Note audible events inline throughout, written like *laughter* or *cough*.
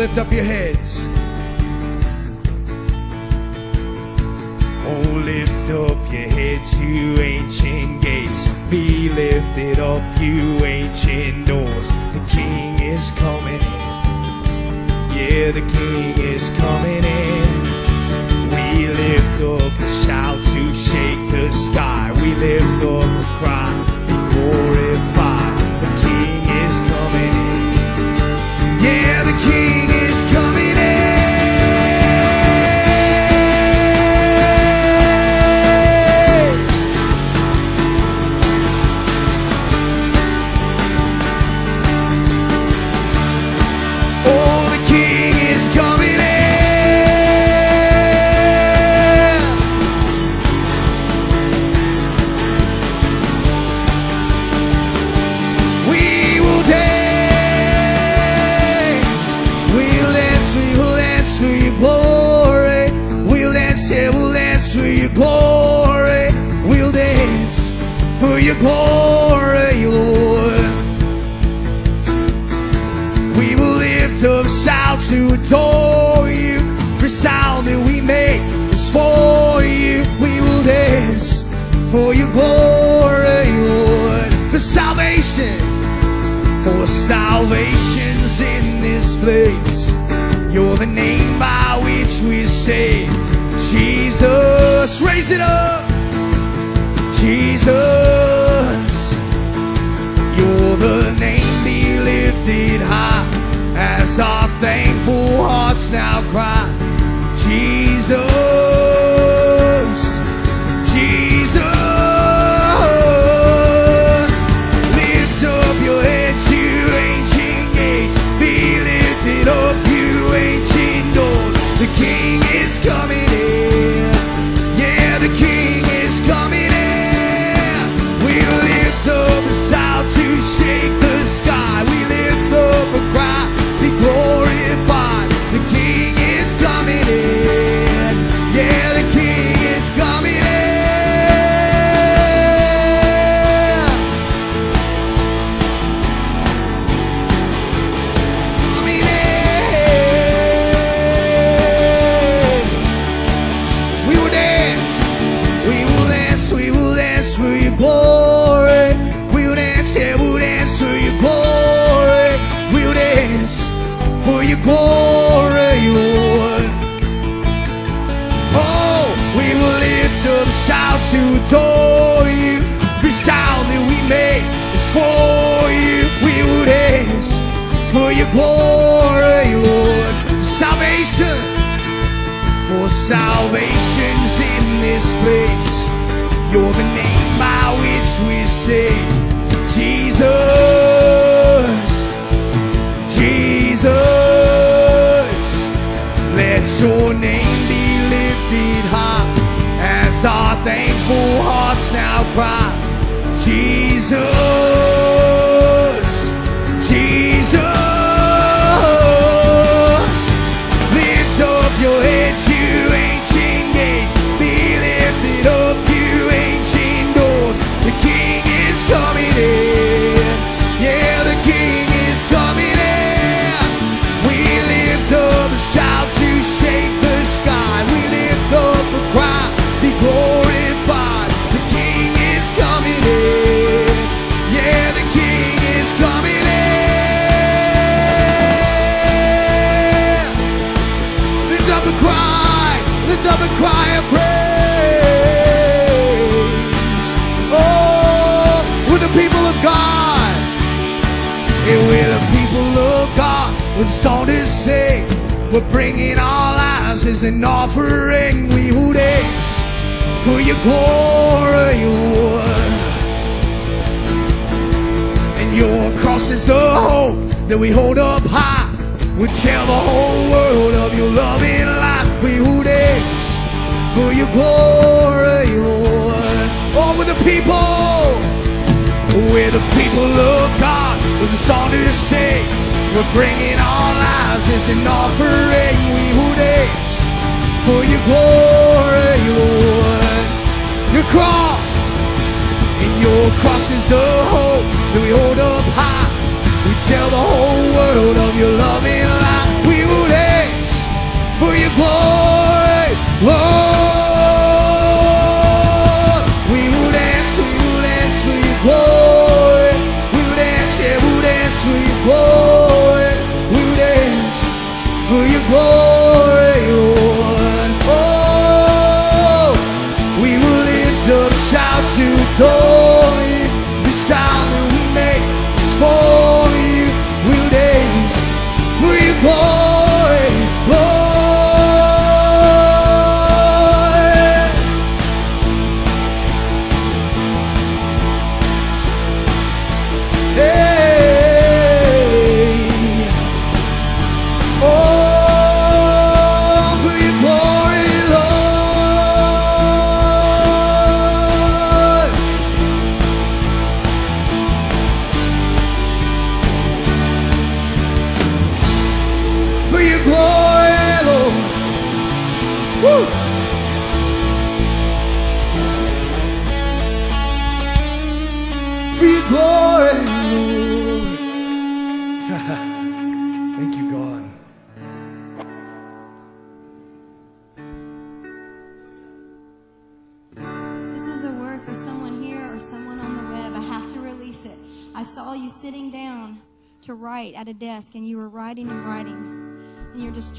lift up your heads. Oh, lift up your heads, you ancient gates. Be lifted up, you ancient doors. The King is coming in. Yeah, the King is coming in. We lift up the shout to shake the sky. We lift up the cry before it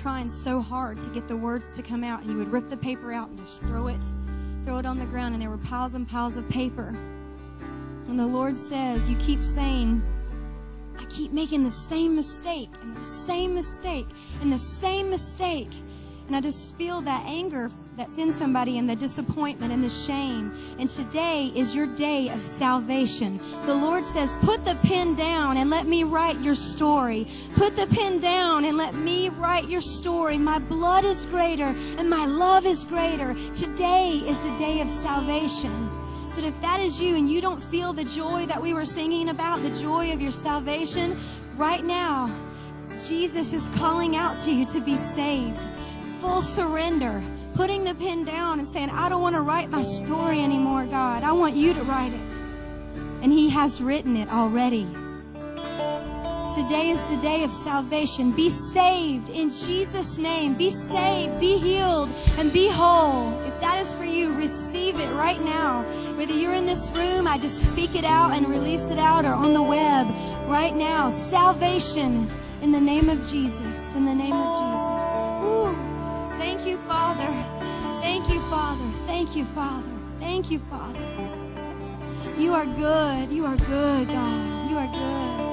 trying so hard to get the words to come out. And you would rip the paper out and just throw it, throw it on the ground. And there were piles and piles of paper. And the Lord says, You keep saying, I keep making the same mistake and the same mistake and the same mistake. And I just feel that anger that's in somebody and the disappointment and the shame. And today is your day of salvation. The Lord says, Put the pen down and let me write your story. Put the pen down and let me write your story. My blood is greater and my love is greater. Today is the day of salvation. So if that is you and you don't feel the joy that we were singing about, the joy of your salvation, right now, Jesus is calling out to you to be saved. Full surrender. Putting the pen down and saying, I don't want to write my story anymore, God. I want you to write it. And He has written it already. Today is the day of salvation. Be saved in Jesus' name. Be saved, be healed, and be whole. If that is for you, receive it right now. Whether you're in this room, I just speak it out and release it out, or on the web right now. Salvation in the name of Jesus. In the name of Jesus. Father. Thank you, Father. Thank you, Father. Thank you, Father. You are good. You are good, God. You are good.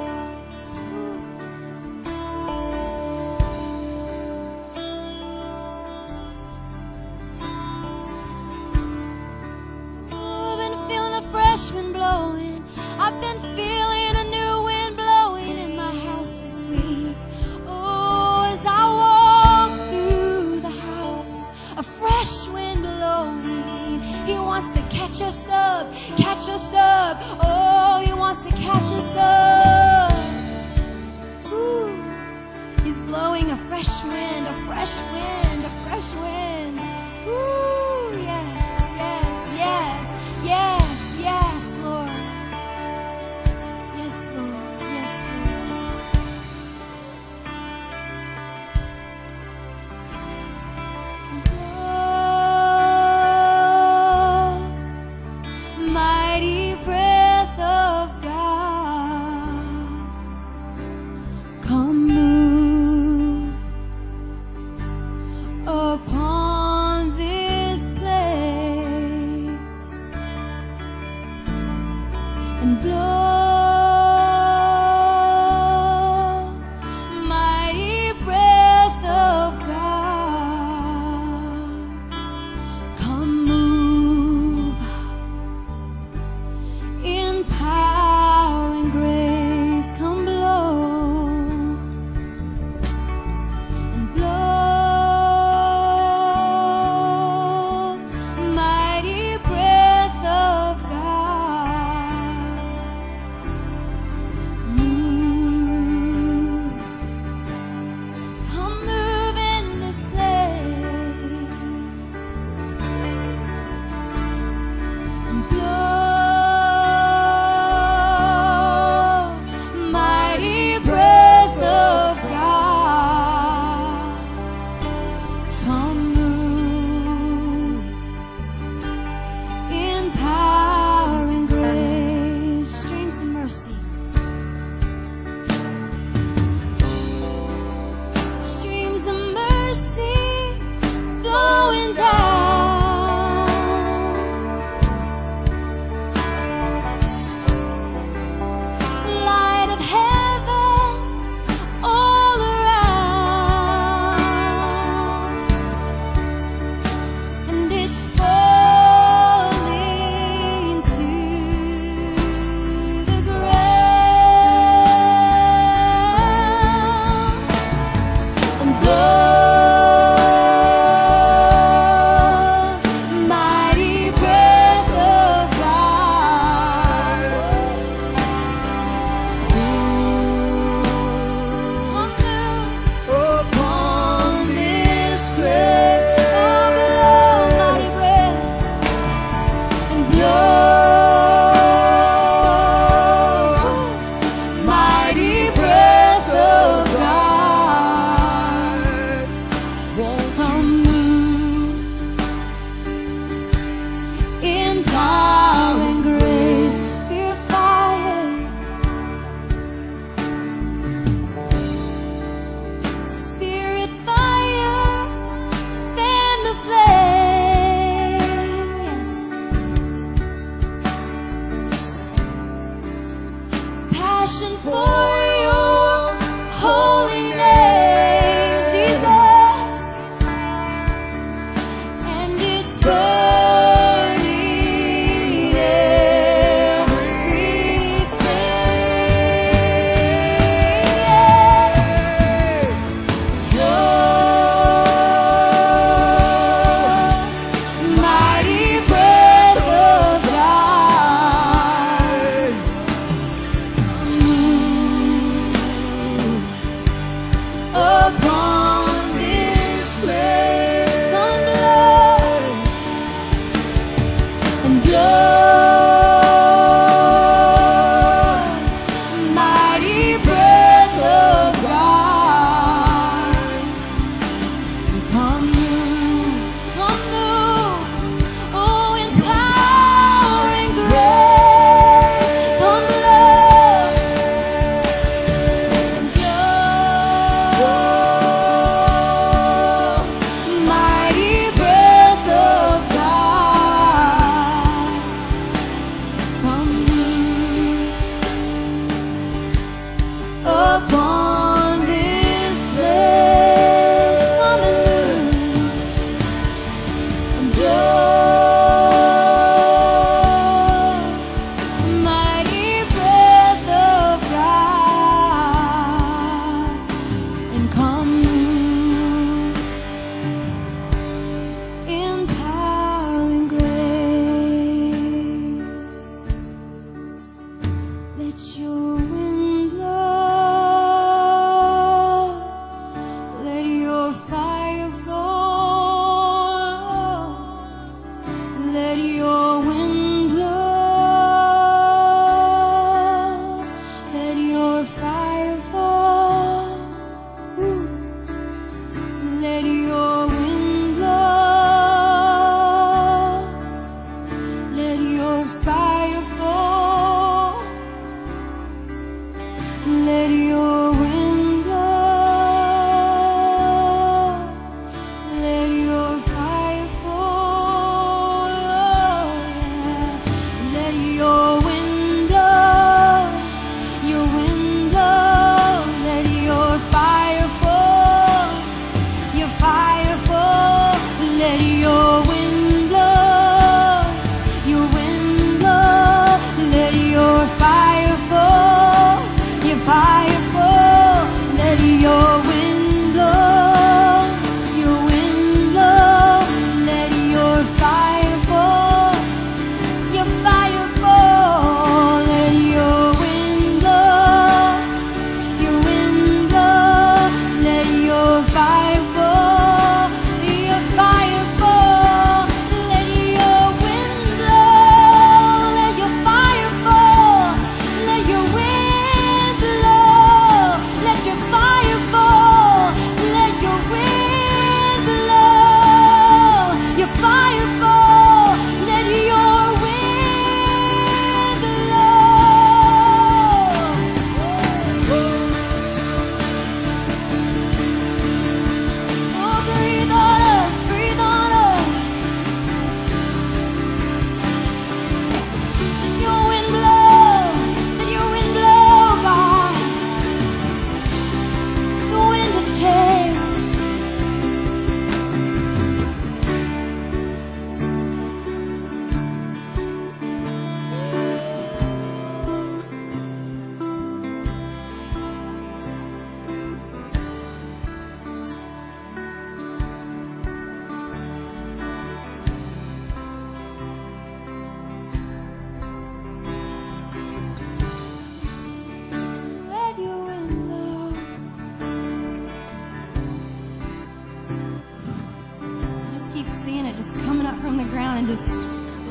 from the ground and just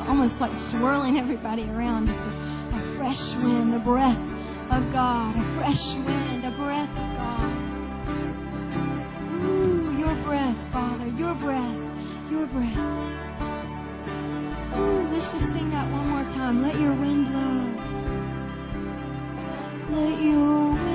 almost like swirling everybody around. Just a, a fresh wind, the breath of God, a fresh wind, a breath of God. Ooh, your breath, Father, your breath, your breath. Ooh, let's just sing that one more time. Let your wind blow. Let your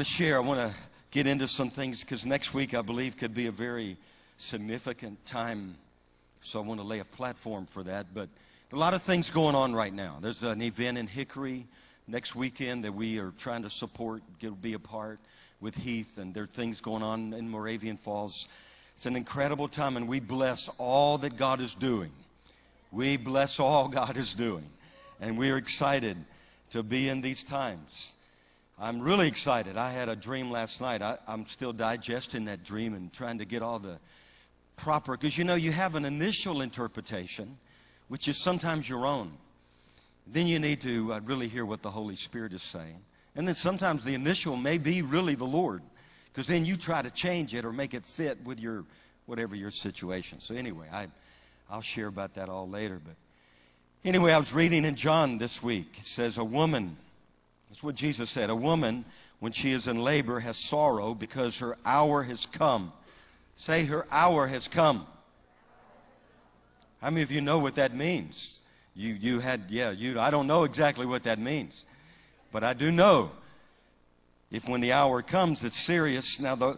want to share, I want to get into some things because next week, I believe, could be a very significant time. So I want to lay a platform for that. But a lot of things going on right now. There's an event in Hickory next weekend that we are trying to support, get, be a part with Heath, and there are things going on in Moravian Falls. It's an incredible time, and we bless all that God is doing. We bless all *laughs* God is doing. And we are excited to be in these times. I'm really excited. I had a dream last night. I, am still digesting that dream and trying to get all the proper, because you know, you have an initial interpretation, which is sometimes your own. Then you need to uh, really hear what the Holy Spirit is saying. And then sometimes the initial may be really the Lord, because then you try to change it or make it fit with your whatever your situation. So anyway, I, I'll share about that all later. But anyway, I was reading in John this week. It says a woman that's what Jesus said. A woman, when she is in labor, has sorrow because her hour has come. Say, her hour has come. How many of you know what that means? You, you had, yeah, you, I don't know exactly what that means. But I do know if when the hour comes, it's serious. Now, the,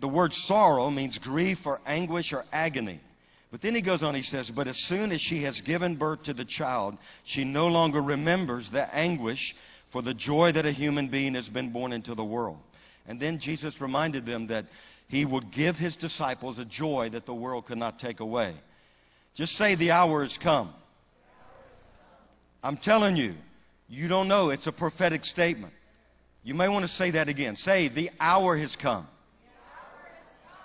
the word sorrow means grief or anguish or agony. But then he goes on, he says, But as soon as she has given birth to the child, she no longer remembers the anguish for the joy that a human being has been born into the world. And then Jesus reminded them that he would give his disciples a joy that the world could not take away. Just say, The hour has come. I'm telling you, you don't know. It's a prophetic statement. You may want to say that again. Say, The hour has come.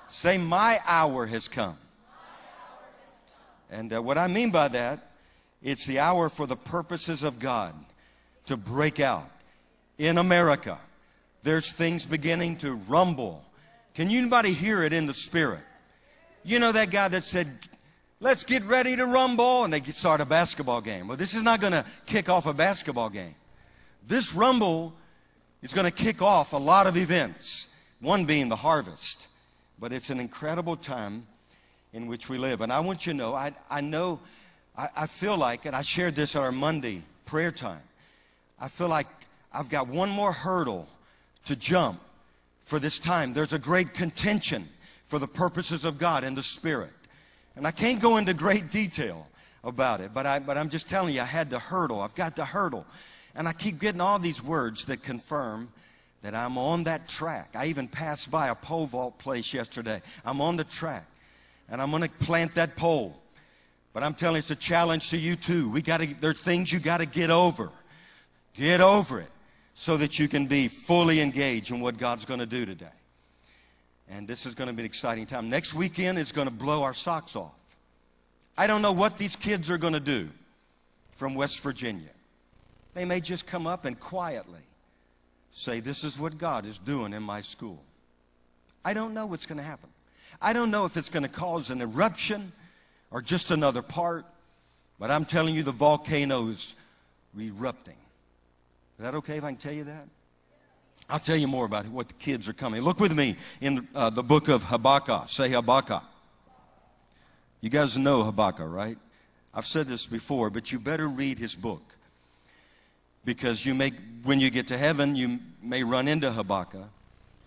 Say, My hour has come. And uh, what I mean by that, it's the hour for the purposes of God to break out. In America, there's things beginning to rumble. Can anybody hear it in the spirit? You know that guy that said, let's get ready to rumble, and they start a basketball game. Well, this is not going to kick off a basketball game. This rumble is going to kick off a lot of events, one being the harvest. But it's an incredible time in which we live. And I want you to know, I, I know, I, I feel like, and I shared this at our Monday prayer time, I feel like I've got one more hurdle to jump for this time. There's a great contention for the purposes of God and the Spirit. And I can't go into great detail about it, but, I, but I'm just telling you, I had to hurdle. I've got to hurdle. And I keep getting all these words that confirm that I'm on that track. I even passed by a pole vault place yesterday. I'm on the track and I'm going to plant that pole. But I'm telling you, it's a challenge to you too. We got to, there are things you got to get over. Get over it so that you can be fully engaged in what God's going to do today. And this is going to be an exciting time. Next weekend is going to blow our socks off. I don't know what these kids are going to do from West Virginia. They may just come up and quietly say, This is what God is doing in my school. I don't know what's going to happen. I don't know if it's going to cause an eruption or just another part, but I'm telling you the volcano is erupting. Is that okay if I can tell you that? I'll tell you more about what the kids are coming. Look with me in uh, the book of Habakkuk. Say Habakkuk. You guys know Habakkuk, right? I've said this before, but you better read his book. Because you may, when you get to heaven, you may run into Habakkuk,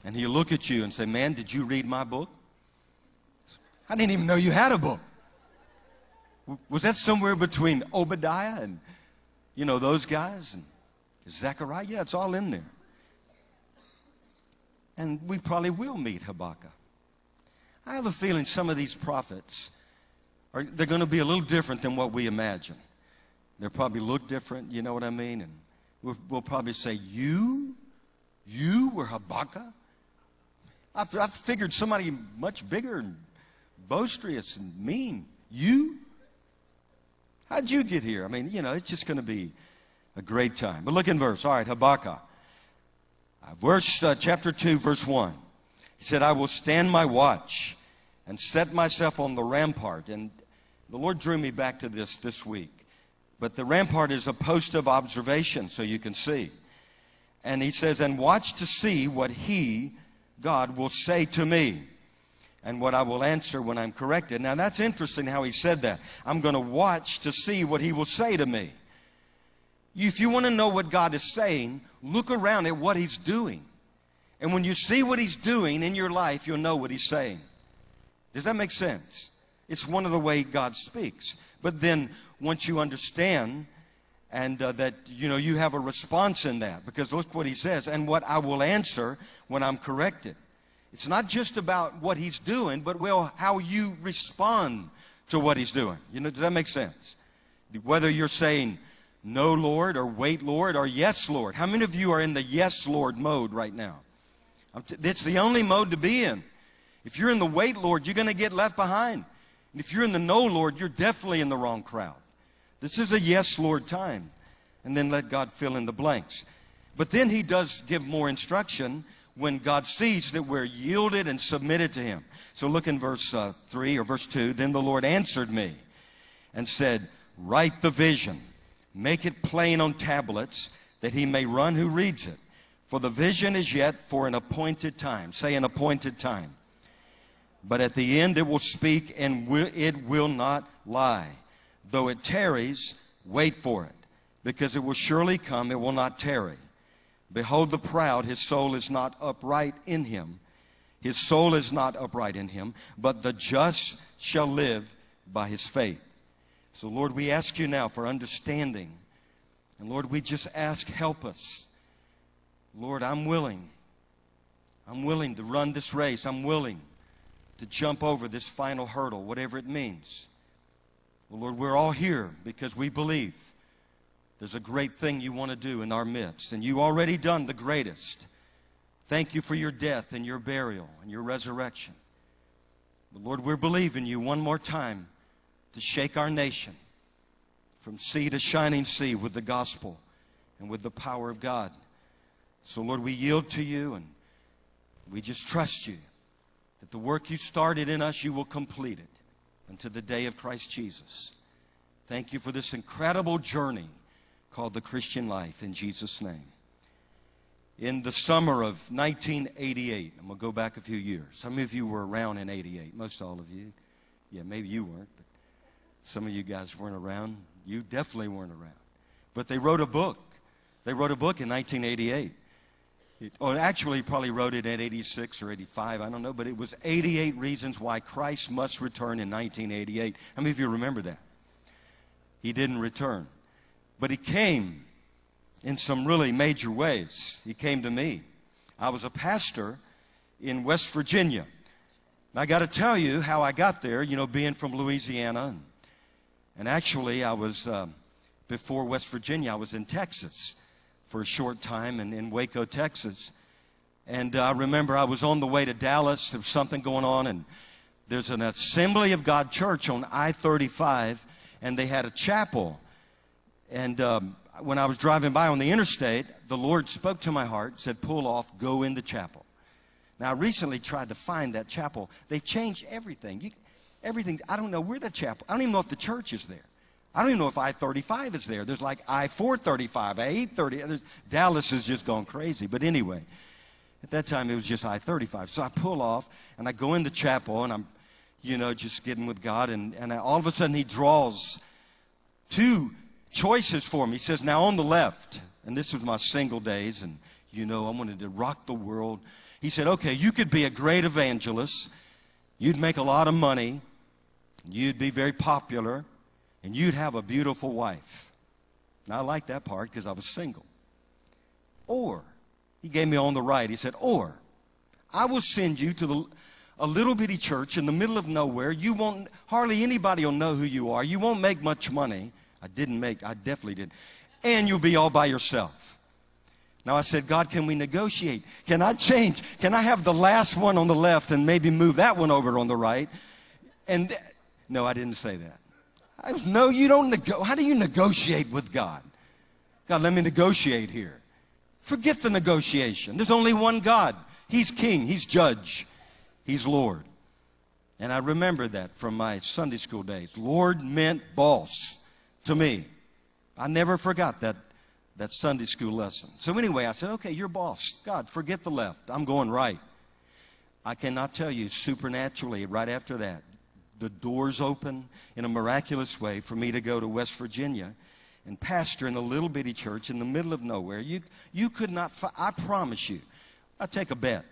and he'll look at you and say, Man, did you read my book? I didn't even know you had a book. Was that somewhere between Obadiah and, you know, those guys and Zechariah? Yeah, it's all in there. And we probably will meet Habakkuk. I have a feeling some of these prophets are they're going to be a little different than what we imagine. They'll probably look different, you know what I mean? And we'll, we'll probably say, You? You were Habakkuk? I, I figured somebody much bigger and boisterous and mean. You? How'd you get here? I mean, you know, it's just going to be a great time. But look in verse. All right, Habakkuk. Uh, verse, uh, chapter 2, verse 1. He said, I will stand my watch and set myself on the rampart. And the Lord drew me back to this this week. But the rampart is a post of observation so you can see. And he says, and watch to see what he, God, will say to me and what I will answer when I'm corrected. Now, that's interesting how he said that. I'm going to watch to see what he will say to me. If you want to know what God is saying, look around at what He's doing. And when you see what He's doing in your life, you'll know what He's saying. Does that make sense? It's one of the way God speaks. But then once you understand and uh, that you know you have a response in that because look what he says and what I will answer when I'm corrected. It's not just about what he's doing, but well how you respond to what he's doing. You know, does that make sense? Whether you're saying no, Lord, or wait, Lord, or yes, Lord. How many of you are in the yes, Lord mode right now? It's the only mode to be in. If you're in the wait, Lord, you're going to get left behind. And if you're in the no, Lord, you're definitely in the wrong crowd. This is a yes, Lord time. And then let God fill in the blanks. But then he does give more instruction when God sees that we're yielded and submitted to him. So look in verse uh, 3 or verse 2. Then the Lord answered me and said, Write the vision, make it plain on tablets, that he may run who reads it. For the vision is yet for an appointed time. Say an appointed time. But at the end it will speak and it will not lie. Though it tarries, wait for it, because it will surely come, it will not tarry. Behold the proud, his soul is not upright in him. His soul is not upright in him, but the just shall live by his faith. So, Lord, we ask you now for understanding. And Lord, we just ask, help us. Lord, I'm willing. I'm willing to run this race. I'm willing to jump over this final hurdle, whatever it means. Well, Lord, we're all here because we believe there's a great thing you want to do in our midst, and you already done the greatest. Thank you for your death and your burial and your resurrection. But Lord, we're believing you one more time to shake our nation from sea to shining sea with the gospel and with the power of God. So, Lord, we yield to you and we just trust you that the work you started in us, you will complete it until the day of Christ Jesus. Thank you for this incredible journey called the Christian life in Jesus' name. In the summer of 1988, I'm going to go back a few years. Some of you were around in 88, most all of you. Yeah, maybe you weren't, but some of you guys weren't around. You definitely weren't around. But they wrote a book. They wrote a book in 1988 it, or actually, probably wrote it at 86 or 85, I don't know, but it was 88 reasons why Christ must return in 1988. How many of you remember that? He didn't return. But he came in some really major ways. He came to me. I was a pastor in West Virginia. And I got to tell you how I got there, you know, being from Louisiana. And, and actually, I was, uh, before West Virginia, I was in Texas for a short time in, in Waco, Texas. And uh, I remember I was on the way to Dallas. There was something going on, and there's an Assembly of God church on I 35, and they had a chapel. And um, when I was driving by on the interstate, the Lord spoke to my heart, said, Pull off, go in the chapel. Now, I recently tried to find that chapel. They changed everything. You, everything. I don't know where the chapel. I don't even know if the church is there. I don't even know if I 35 is there. There's like I 435, I 830. Dallas has just gone crazy. But anyway, at that time it was just I 35. So I pull off and I go in the chapel and I'm, you know, just getting with God. And, and I, all of a sudden he draws two choices for me. He says, Now on the left, and this was my single days, and, you know, I wanted to rock the world. He said, Okay, you could be a great evangelist, you'd make a lot of money, you'd be very popular and you'd have a beautiful wife. Now, I liked that part because I was single. Or, he gave me on the right, he said, or, I will send you to the, a little bitty church in the middle of nowhere. You won't, hardly anybody will know who you are. You won't make much money. I didn't make, I definitely didn't. And you'll be all by yourself. Now I said, God, can we negotiate? Can I change? Can I have the last one on the left and maybe move that one over on the right? And th- no, I didn't say that. I was, no, you don't nego- How do you negotiate with God? God, let me negotiate here. Forget the negotiation. There's only one God. He's king. He's judge. He's Lord. And I remember that from my Sunday school days. Lord meant boss to me. I never forgot that, that Sunday school lesson. So anyway, I said, okay, you're boss. God, forget the left. I'm going right. I cannot tell you supernaturally right after that, the doors open in a miraculous way for me to go to West Virginia. and pastor in a little bitty church in the middle of nowhere. You, you could not, fi- I promise you, I'll take a bet.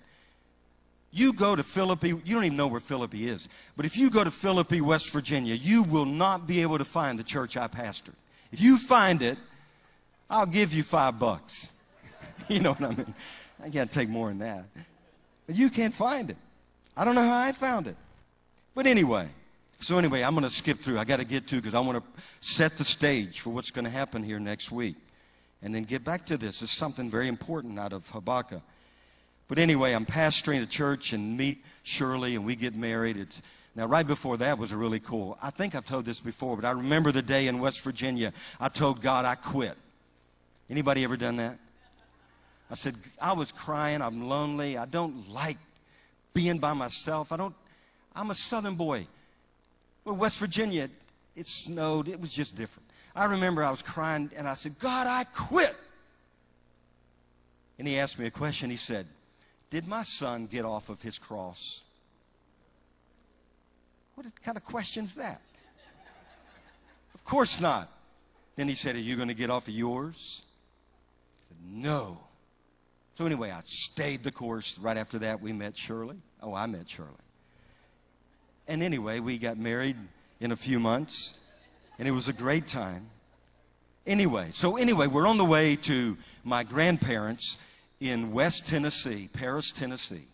You go to Philippi, you don't even know where Philippi is, but if you go to Philippi, West Virginia, you will not be able to find the church I pastored. If you find it, I'll give you five bucks. *laughs* you know what I mean? I can't take more than that. But you can't find it. I don't know how I found it. But anyway, so anyway, I'm going to skip through. I got to get to because I want to set the stage for what's going to happen here next week. And then get back to this. It's something very important out of Habakkuk. But anyway, I'm pastoring the church and meet Shirley and we get married. It's now right before that was really cool. I think I've told this before, but I remember the day in West Virginia I told God I quit. Anybody ever done that? I said, I was crying, I'm lonely, I don't like being by myself. I don't I'm a southern boy. Well, West Virginia, it snowed, it was just different. I remember I was crying and I said, God, I quit. And he asked me a question. He said, did my son get off of his cross? What kind of question is that? Of course not. Then he said, Are you going to get off of yours? I said, No. So anyway, I stayed the course. Right after that, we met Shirley. Oh, I met Shirley. And anyway, we got married in a few months, and it was a great time. Anyway, so anyway, we're on the way to my grandparents in West Tennessee, Paris, Tennessee.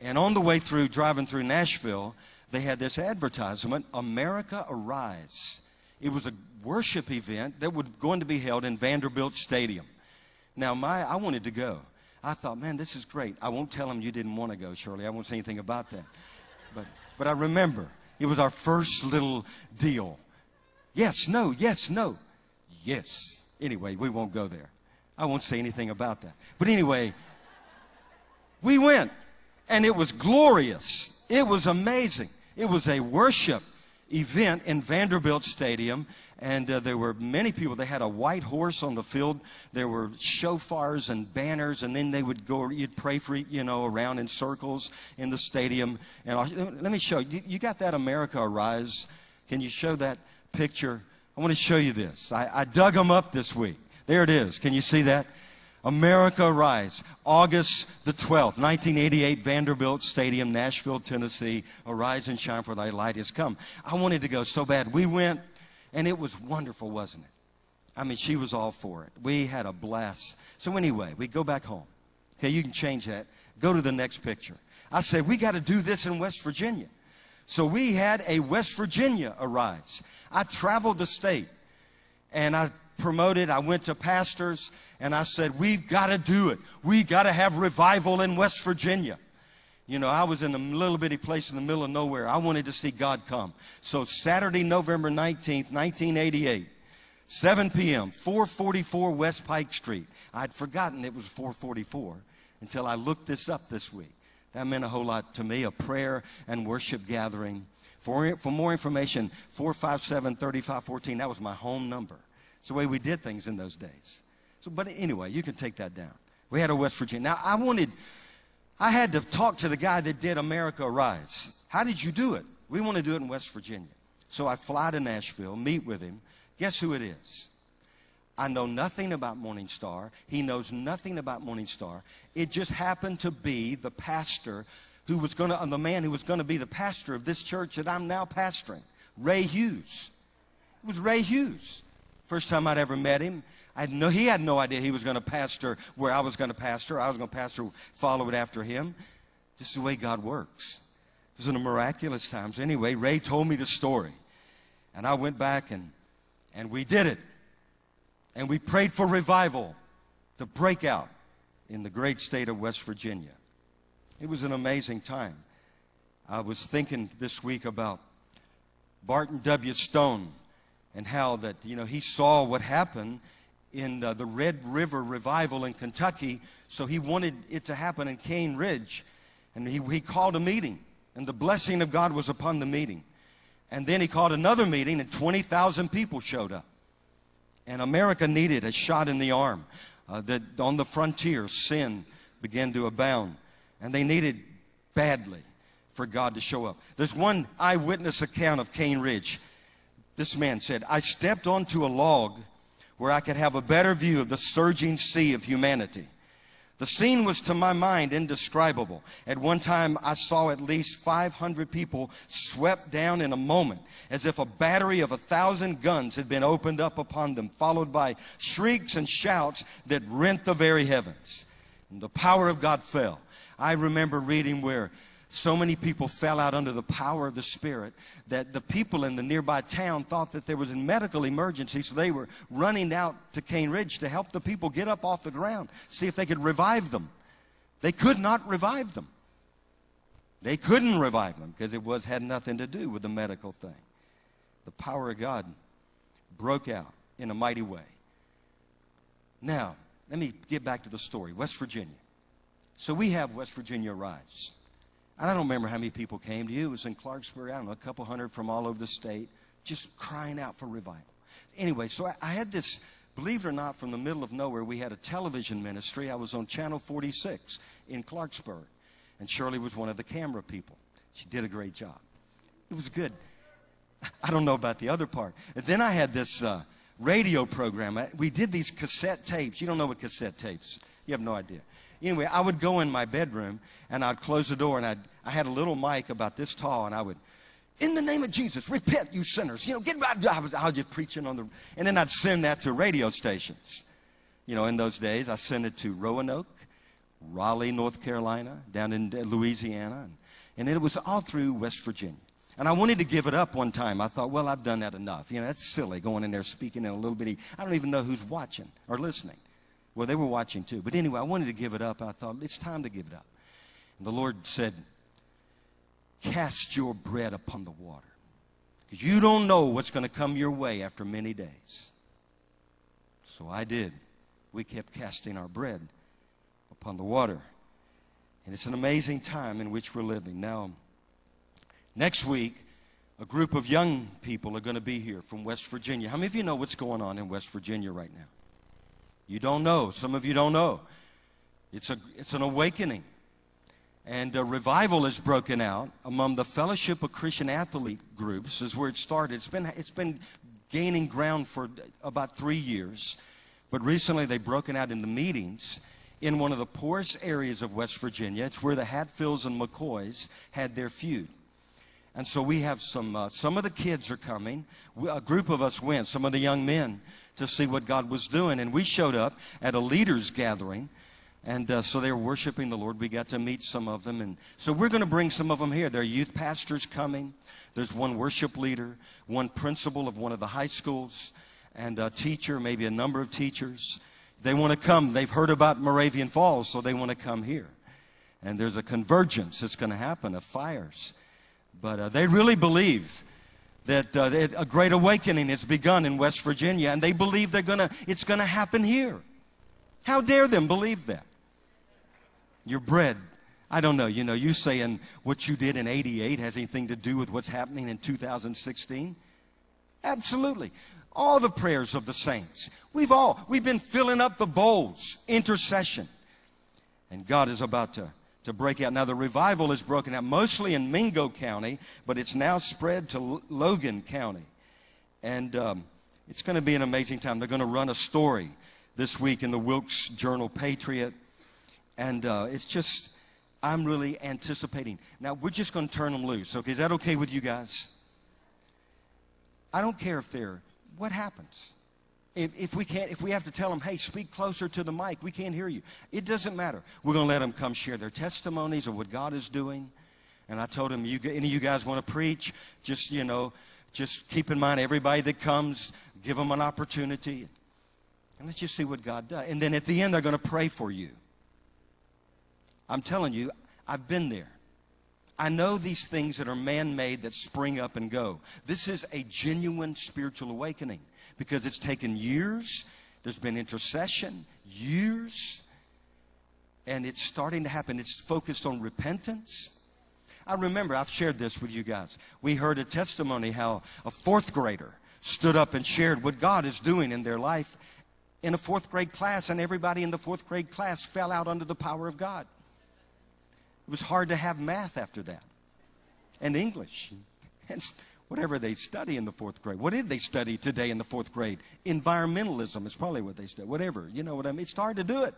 And on the way through, driving through Nashville, they had this advertisement America Arise. It was a worship event that was going to be held in Vanderbilt Stadium. Now, my, I wanted to go. I thought, man, this is great. I won't tell them you didn't want to go, Shirley. I won't say anything about that. But, but I remember it was our first little deal. Yes, no, yes, no, yes. Anyway, we won't go there. I won't say anything about that. But anyway, we went and it was glorious. It was amazing. It was a worship event in Vanderbilt Stadium, and uh, there were many people. They had a white horse on the field. There were shofars and banners, and then they would go. You'd pray for you know around in circles in the stadium. And I'll, let me show you. You got that America Arise? Can you show that picture? I want to show you this. I, I dug them up this week. There it is. Can you see that? America Arise, August the 12th, 1988, Vanderbilt Stadium, Nashville, Tennessee. Arise and shine, for thy light has come. I wanted to go so bad. We went, and it was wonderful, wasn't it? I mean, she was all for it. We had a blast. So, anyway, we go back home. Okay, you can change that. Go to the next picture. I said, we got to do this in West Virginia. So, we had a West Virginia Arise. I traveled the state, and I promoted. I went to pastors and I said, We've got to do it. We got to have revival in West Virginia. You know, I was in a little bitty place in the middle of nowhere. I wanted to see God come. So Saturday, November 19th, 1988, 7 p.m., 444 West Pike Street. I'd forgotten it was 444 until I looked this up this week. That meant a whole lot to me, a prayer and worship gathering. For, for more information, 457 3514, that was my home number. It's the way we did things in those days. So, but anyway, you can take that down. We had a West Virginia. Now, I wanted, I had to talk to the guy that did America Rise. How did you do it? We want to do it in West Virginia. So I fly to Nashville, meet with him. Guess who it is? I know nothing about Morning Star. He knows nothing about Morning Star. It just happened to be the pastor who was going to, the man who was going to be the pastor of this church that I'm now pastoring, Ray Hughes. It was Ray Hughes. First time I'd ever met him. I had no, he had no idea he was going to pastor where I was going to pastor. I was going to pastor, follow it after him. This is the way God works. It was in the miraculous times. Anyway, Ray told me the story. And I went back and, and we did it. And we prayed for revival to break out in the great state of West Virginia. It was an amazing time. I was thinking this week about Barton W. Stone and how that, you know, he saw what happened in the, the Red River revival in Kentucky, so he wanted it to happen in Cane Ridge. And he, he called a meeting, and the blessing of God was upon the meeting. And then he called another meeting, and 20,000 people showed up. And America needed a shot in the arm. Uh, that on the frontier, sin began to abound. And they needed badly for God to show up. There's one eyewitness account of Cane Ridge. This man said, I stepped onto a log where I could have a better view of the surging sea of humanity. The scene was to my mind indescribable. At one time, I saw at least 500 people swept down in a moment, as if a battery of a thousand guns had been opened up upon them, followed by shrieks and shouts that rent the very heavens. And the power of God fell. I remember reading where so many people fell out under the power of the Spirit that the people in the nearby town thought that there was a medical emergency, so they were running out to Cane Ridge to help the people get up off the ground, see if they could revive them. They could not revive them. They couldn't revive them because it was had nothing to do with the medical thing. The power of God broke out in a mighty way. Now, let me get back to the story. West Virginia. So we have West Virginia Rise. I don't remember how many people came to you. It was in Clarksburg, I don't know, a couple hundred from all over the state, just crying out for revival. Anyway, so I, I had this, believe it or not, from the middle of nowhere, we had a television ministry. I was on Channel 46 in Clarksburg, and Shirley was one of the camera people. She did a great job. It was good. I don't know about the other part. And then I had this uh, radio program. We did these cassette tapes. You don't know what cassette tapes. You have no idea. Anyway, I would go in my bedroom and I'd close the door and I'd, I had a little mic about this tall and I would, in the name of Jesus, repent, you sinners. You know, get back. I was, I was just preaching on the, and then I'd send that to radio stations. You know, in those days, I sent it to Roanoke, Raleigh, North Carolina, down in Louisiana, and, and it was all through West Virginia. And I wanted to give it up one time. I thought, well, I've done that enough. You know, that's silly going in there speaking in a little bitty, I don't even know who's watching or listening. Well, they were watching too. But anyway, I wanted to give it up. I thought, it's time to give it up. And the Lord said, Cast your bread upon the water. Because you don't know what's going to come your way after many days. So I did. We kept casting our bread upon the water. And it's an amazing time in which we're living. Now, next week, a group of young people are going to be here from West Virginia. How many of you know what's going on in West Virginia right now? You don't know. Some of you don't know. It's, a, it's an awakening. And a revival has broken out among the Fellowship of Christian Athlete groups, is where it started. It's been, it's been gaining ground for about three years. But recently they've broken out into meetings in one of the poorest areas of West Virginia. It's where the Hatfields and McCoys had their feud. And so we have some, uh, some of the kids are coming. We, a group of us went, some of the young men, to see what God was doing. And we showed up at a leaders gathering. And uh, so they were worshiping the Lord. We got to meet some of them. And so we're going to bring some of them here. There are youth pastors coming. There's one worship leader, one principal of one of the high schools, and a teacher, maybe a number of teachers. They want to come. They've heard about Moravian Falls, so they want to come here. And there's a convergence that's going to happen of fires. But uh, they really believe that uh, a great awakening has begun in West Virginia, and they believe they're gonna, it's going to happen here. How dare them believe that? Your bread. I don't know. You know, you saying what you did in 88 has anything to do with what's happening in 2016? Absolutely. All the prayers of the saints. We've all, we've been filling up the bowls, intercession. And God is about to to break out. Now, the revival is broken out mostly in Mingo County, but it's now spread to Logan County. And um, it's going to be an amazing time. They're going to run a story this week in the Wilkes Journal Patriot. And uh, it's just, I'm really anticipating. Now, we're just going to turn them loose. Okay, is that okay with you guys? I don't care if they're, what happens? If, if, we can't, if we have to tell them, hey, speak closer to the mic, we can't hear you. It doesn't matter. We're going to let them come share their testimonies of what God is doing. And I told them, you, any of you guys want to preach? Just, you know, just keep in mind everybody that comes, give them an opportunity. And let's just see what God does. And then at the end, they're going to pray for you. I'm telling you, I've been there. I know these things that are man made that spring up and go. This is a genuine spiritual awakening because it's taken years. There's been intercession, years, and it's starting to happen. It's focused on repentance. I remember, I've shared this with you guys. We heard a testimony how a fourth grader stood up and shared what God is doing in their life in a fourth grade class, and everybody in the fourth grade class fell out under the power of God. It was hard to have math after that and English. And whatever they study in the fourth grade. What did they study today in the fourth grade? Environmentalism is probably what they study. Whatever. You know what I mean? It's hard to do it.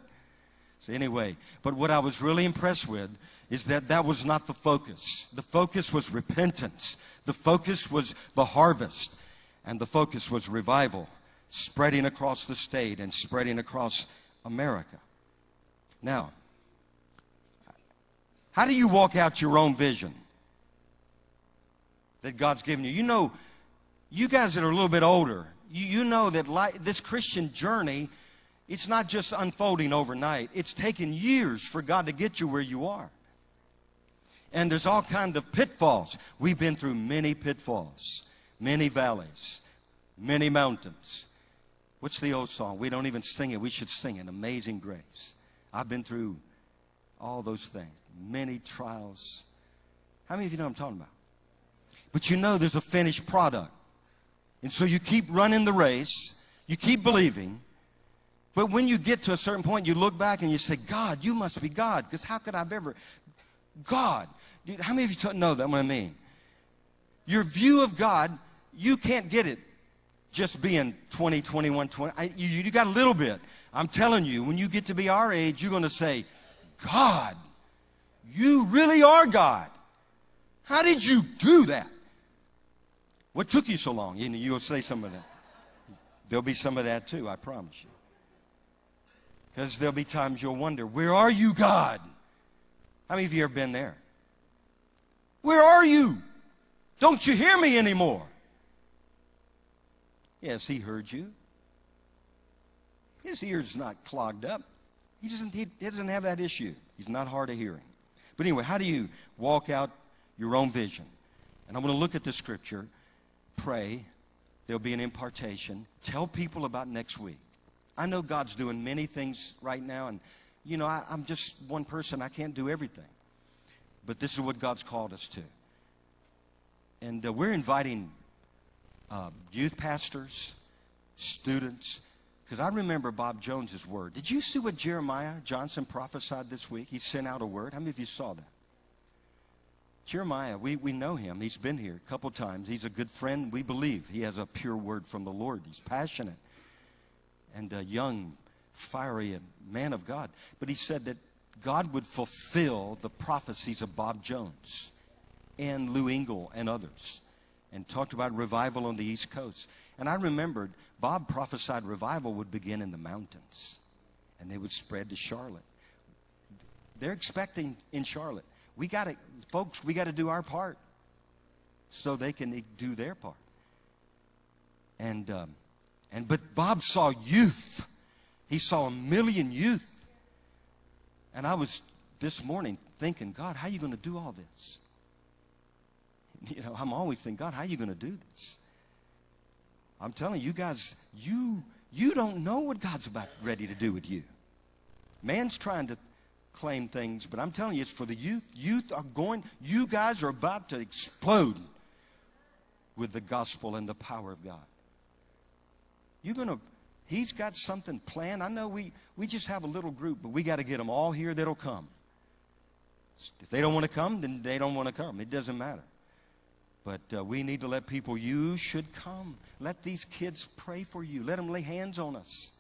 So anyway, but what I was really impressed with is that that was not the focus. The focus was repentance. The focus was the harvest. And the focus was revival, spreading across the state and spreading across America. Now, how do you walk out your own vision that God's given you? You know, you guys that are a little bit older, you, you know that li- this Christian journey, it's not just unfolding overnight. It's taken years for God to get you where you are. And there's all kinds of pitfalls. We've been through many pitfalls, many valleys, many mountains. What's the old song? We don't even sing it. We should sing it. Amazing Grace. I've been through all those things, many trials. How many of you know what I'm talking about? But you know there's a finished product. And so you keep running the race, you keep believing. But when you get to a certain point, you look back and you say, God, you must be God. Because how could I've ever. God. Dude, how many of you know that what I mean? Your view of God, you can't get it just being 20, 21, 20. I, you, you got a little bit. I'm telling you, when you get to be our age, you're going to say, God, you really are God. How did you do that? What took you so long? You know, you'll say some of that. There'll be some of that too, I promise you. Because there'll be times you'll wonder, where are you, God? How many of you ever been there? Where are you? Don't you hear me anymore? Yes, he heard you. His ear's not clogged up. He doesn't, he doesn't have that issue. He's not hard of hearing. But anyway, how do you walk out your own vision? And I'm going to look at the scripture, pray, there'll be an impartation, tell people about next week. I know God's doing many things right now, and you know, I, am just one person. I can't do everything. But this is what God's called us to. And uh, we're inviting uh, youth pastors, students, because I remember Bob Jones's word. Did you see what Jeremiah Johnson prophesied this week? He sent out a word. How many of you saw that? Jeremiah, we, we know him. He's been here a couple times. He's a good friend. We believe he has a pure word from the Lord. He's passionate and a young, fiery man of God. But he said that God would fulfill the prophecies of Bob Jones and Lou Engle and others and talked about revival on the East Coast. And I remembered Bob prophesied revival would begin in the mountains and they would spread to Charlotte. They're expecting in Charlotte. We got to, folks, we got to do our part so they can do their part. And, um, and, but Bob saw youth. He saw a million youth. And I was this morning thinking, God, how are you going to do all this? *laughs* You know, I'm always thinking, God, how are you going to do this? I'm telling you, guys, you you don't know what God's about ready to do with you. Man's trying to claim things, but I'm telling you, it's for the youth. Youth are going, you guys are about to explode with the gospel and the power of God. You're to, he's got something planned. I know we, we just have a little group, but we got to get them all here that'll come. If they don't want to come, then they don't want to come. It doesn't matter. But uh, we need to let people, you should come. Let these kids pray for you. Let them lay hands on us.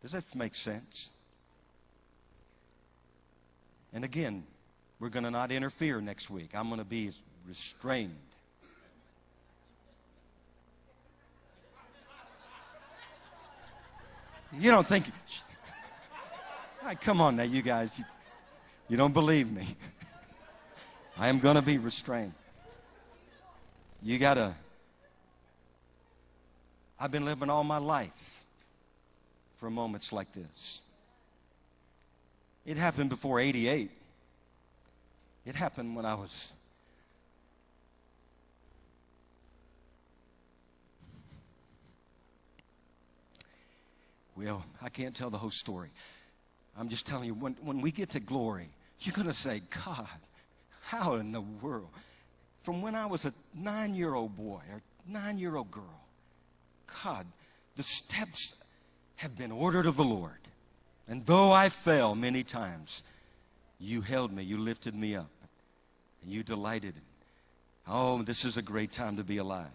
Does that make sense? And again, we're going to not interfere next week. I'm going to be restrained. You don't think. Right, come on now, you guys. You, you don't believe me. *laughs* I am going to be restrained. You got to. I've been living all my life for moments like this. It happened before 88. It happened when I was Well, I can't tell the whole story. I'm just telling you, when, when we get to glory, you're going to say, God, how in the world? From when I was a nine year old boy or nine year old girl. God, the steps have been ordered of the Lord. And though I fell many times, you held me, you lifted me up, and you delighted. Oh, this is a great time to be alive.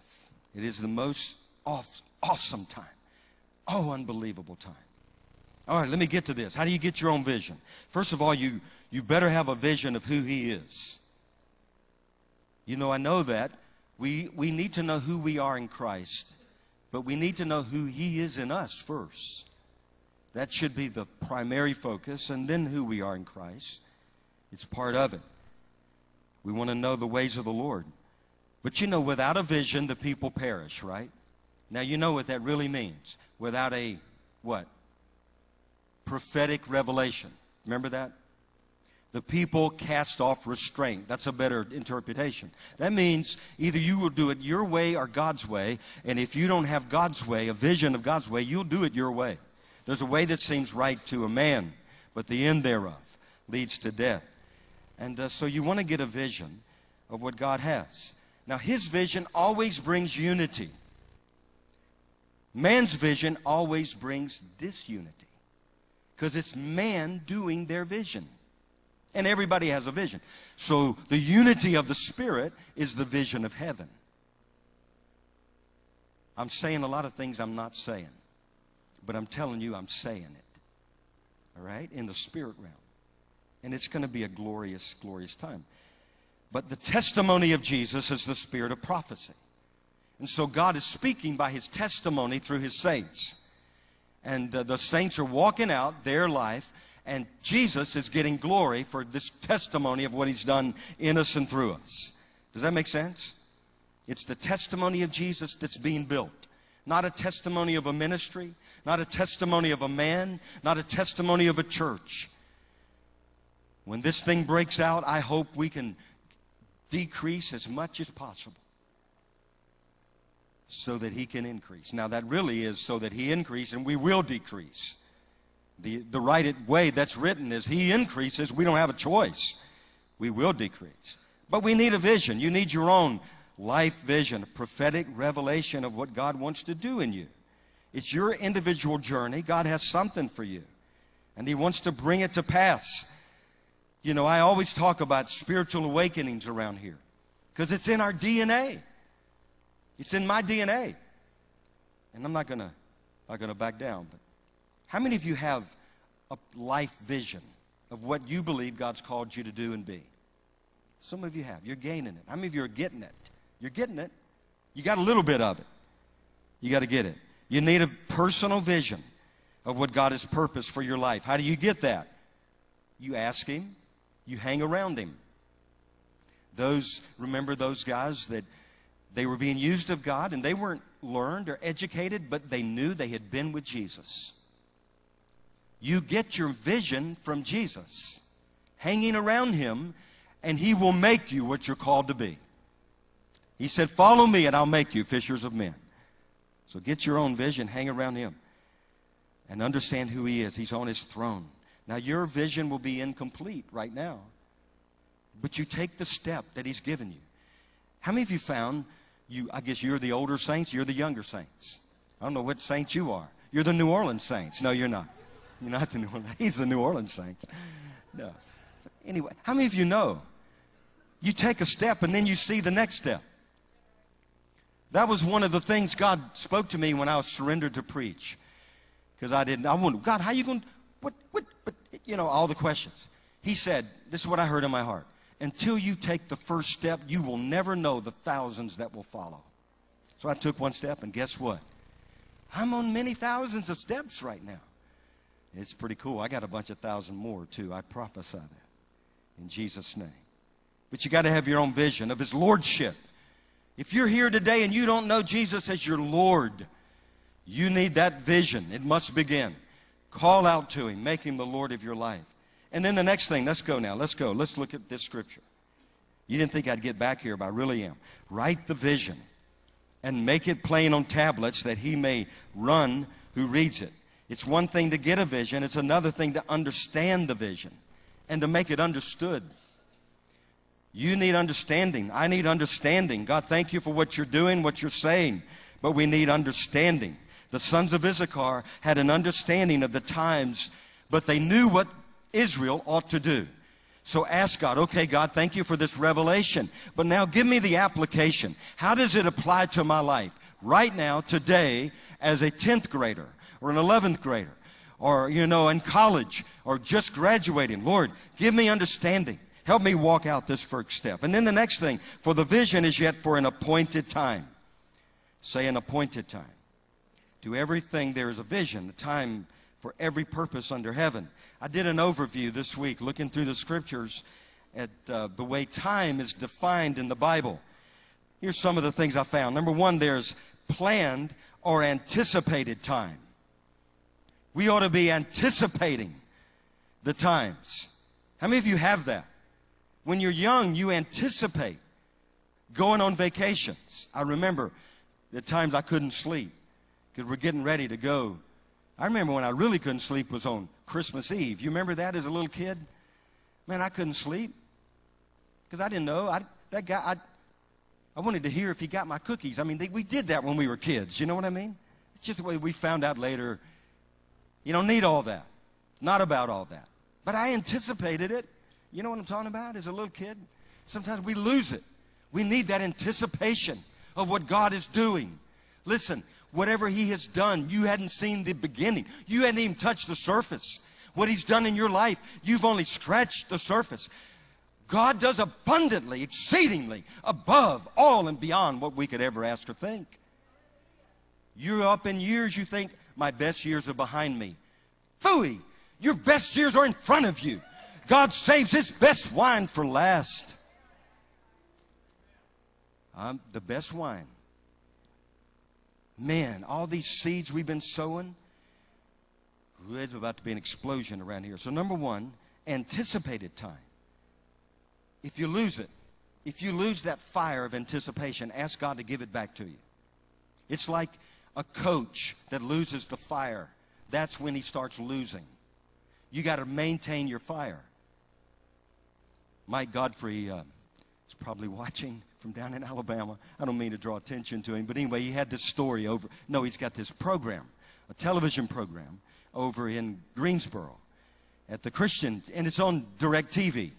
It is the most off, awesome time. Oh, unbelievable time. All right, let me get to this. How do you get your own vision? First of all, you, you better have a vision of who He is. You know, I know that. We, we need to know who we are in Christ, but we need to know who He is in us first. That should be the primary focus, and then who we are in Christ. It's part of it. We want to know the ways of the Lord. But you know, without a vision, the people perish, right? Now, you know what that really means. Without a what? Prophetic revelation. Remember that? The people cast off restraint. That's a better interpretation. That means either you will do it your way or God's way. And if you don't have God's way, a vision of God's way, you'll do it your way. There's a way that seems right to a man, but the end thereof leads to death. And uh, so you want to get a vision of what God has. Now, His vision always brings unity. Man's vision always brings disunity because it's man doing their vision. And everybody has a vision. So the unity of the Spirit is the vision of heaven. I'm saying a lot of things I'm not saying, but I'm telling you I'm saying it. All right? In the spirit realm. And it's going to be a glorious, glorious time. But the testimony of Jesus is the spirit of prophecy. And so God is speaking by his testimony through his saints. And uh, the saints are walking out their life, and Jesus is getting glory for this testimony of what he's done in us and through us. Does that make sense? It's the testimony of Jesus that's being built. Not a testimony of a ministry, not a testimony of a man, not a testimony of a church. When this thing breaks out, I hope we can decrease as much as possible so that he can increase. Now, that really is so that he increase and we will decrease. The, the right way that's written is he increases, we don't have a choice. We will decrease. But we need a vision. You need your own life vision, a prophetic revelation of what God wants to do in you. It's your individual journey. God has something for you, and He wants to bring it to pass. You know, I always talk about spiritual awakenings around here because it's in our DNA. It's in my DNA. And I'm not going to not going to back down, but how many of you have a life vision of what you believe God's called you to do and be? Some of you have. You're gaining it. How many of you are getting it? You're getting it. You got a little bit of it. You got to get it. You need a personal vision of what God has purposed for your life. How do you get that? You ask Him, you hang around him. Those, remember those guys that they were being used of God and they weren't learned or educated, but they knew they had been with Jesus. You get your vision from Jesus, hanging around him, and he will make you what you're called to be. He said, Follow me, and I'll make you fishers of men. So get your own vision, hang around him, and understand who he is. He's on his throne. Now, your vision will be incomplete right now, but you take the step that He's given you. How many of you found you? I guess you're the older saints, you're the younger saints. I don't know what saints you are. You're the New Orleans saints. No, you're not. *laughs* You're not the New Orleans. He's the New Orleans saints. No. So anyway, how many of you know? You take a step and then you see the next step. That was one of the things God spoke to me when I was surrendered to preach. Because I didn't, I wondered, God, how you going to, what, what, but, you know, all the questions. He said, this is what I heard in my heart. Until you take the first step, you will never know the thousands that will follow. So I took one step, and guess what? I'm on many thousands of steps right now. It's pretty cool. I got a bunch of thousand more, too. I prophesy that in Jesus' name. But you got to have your own vision of His Lordship. If you're here today and you don't know Jesus as your Lord, you need that vision. It must begin. Call out to him. Make him the Lord of your life. And then the next thing, let's go now. Let's go. Let's look at this scripture. You didn't think I'd get back here, but I really am. Write the vision and make it plain on tablets that he may run who reads it. It's one thing to get a vision, it's another thing to understand the vision and to make it understood. You need understanding. I need understanding. God, thank you for what you're doing, what you're saying, but we need understanding. The sons of Issachar had an understanding of the times, but they knew what Israel ought to do. So ask God, okay, God, thank you for this revelation. But now give me the application. How does it apply to my life? Right now, today, as a 10th grader or an 11th grader or, you know, in college or just graduating. Lord, give me understanding. Help me walk out this first step. And then the next thing, for the vision is yet for an appointed time. Say an appointed time. To everything there is a vision, a time for every purpose under heaven. I did an overview this week looking through the scriptures at uh, the way time is defined in the Bible. Here's some of the things I found. Number one, there's planned or anticipated time. We ought to be anticipating the times. How many of you have that? When you're young, you anticipate going on vacations. I remember the times I couldn't sleep because we're getting ready to go. I remember when I really couldn't sleep was on Christmas Eve. You remember that as a little kid? Man, I couldn't sleep because I didn't know. I, that guy, I, I wanted to hear if he got my cookies. I mean, they, we did that when we were kids. You know what I mean? It's just the way we found out later. You don't need all that. Not about all that. But I anticipated it. You know what I'm talking about? As a little kid, sometimes we lose it. We need that anticipation of what God is doing. Listen, whatever He has done, you hadn't seen the beginning. You hadn't even touched the surface. What He's done in your life, you've only scratched the surface. God does abundantly, exceedingly, above all and beyond what we could ever ask or think. You're up in years, you think, my best years are behind me. Phooey! Your best years are in front of you. God saves his best wine for last. I'm the best wine. Man, all these seeds we've been sowing, there's about to be an explosion around here. So, number one, anticipated time. If you lose it, if you lose that fire of anticipation, ask God to give it back to you. It's like a coach that loses the fire. That's when he starts losing. You got to maintain your fire. Mike Gottfried uh, is probably watching from down in Alabama. I don't mean to draw attention to him, but anyway, he had this story over. No, he's got this program, a television program over in Greensboro at the Christian, and it's on DirecTV.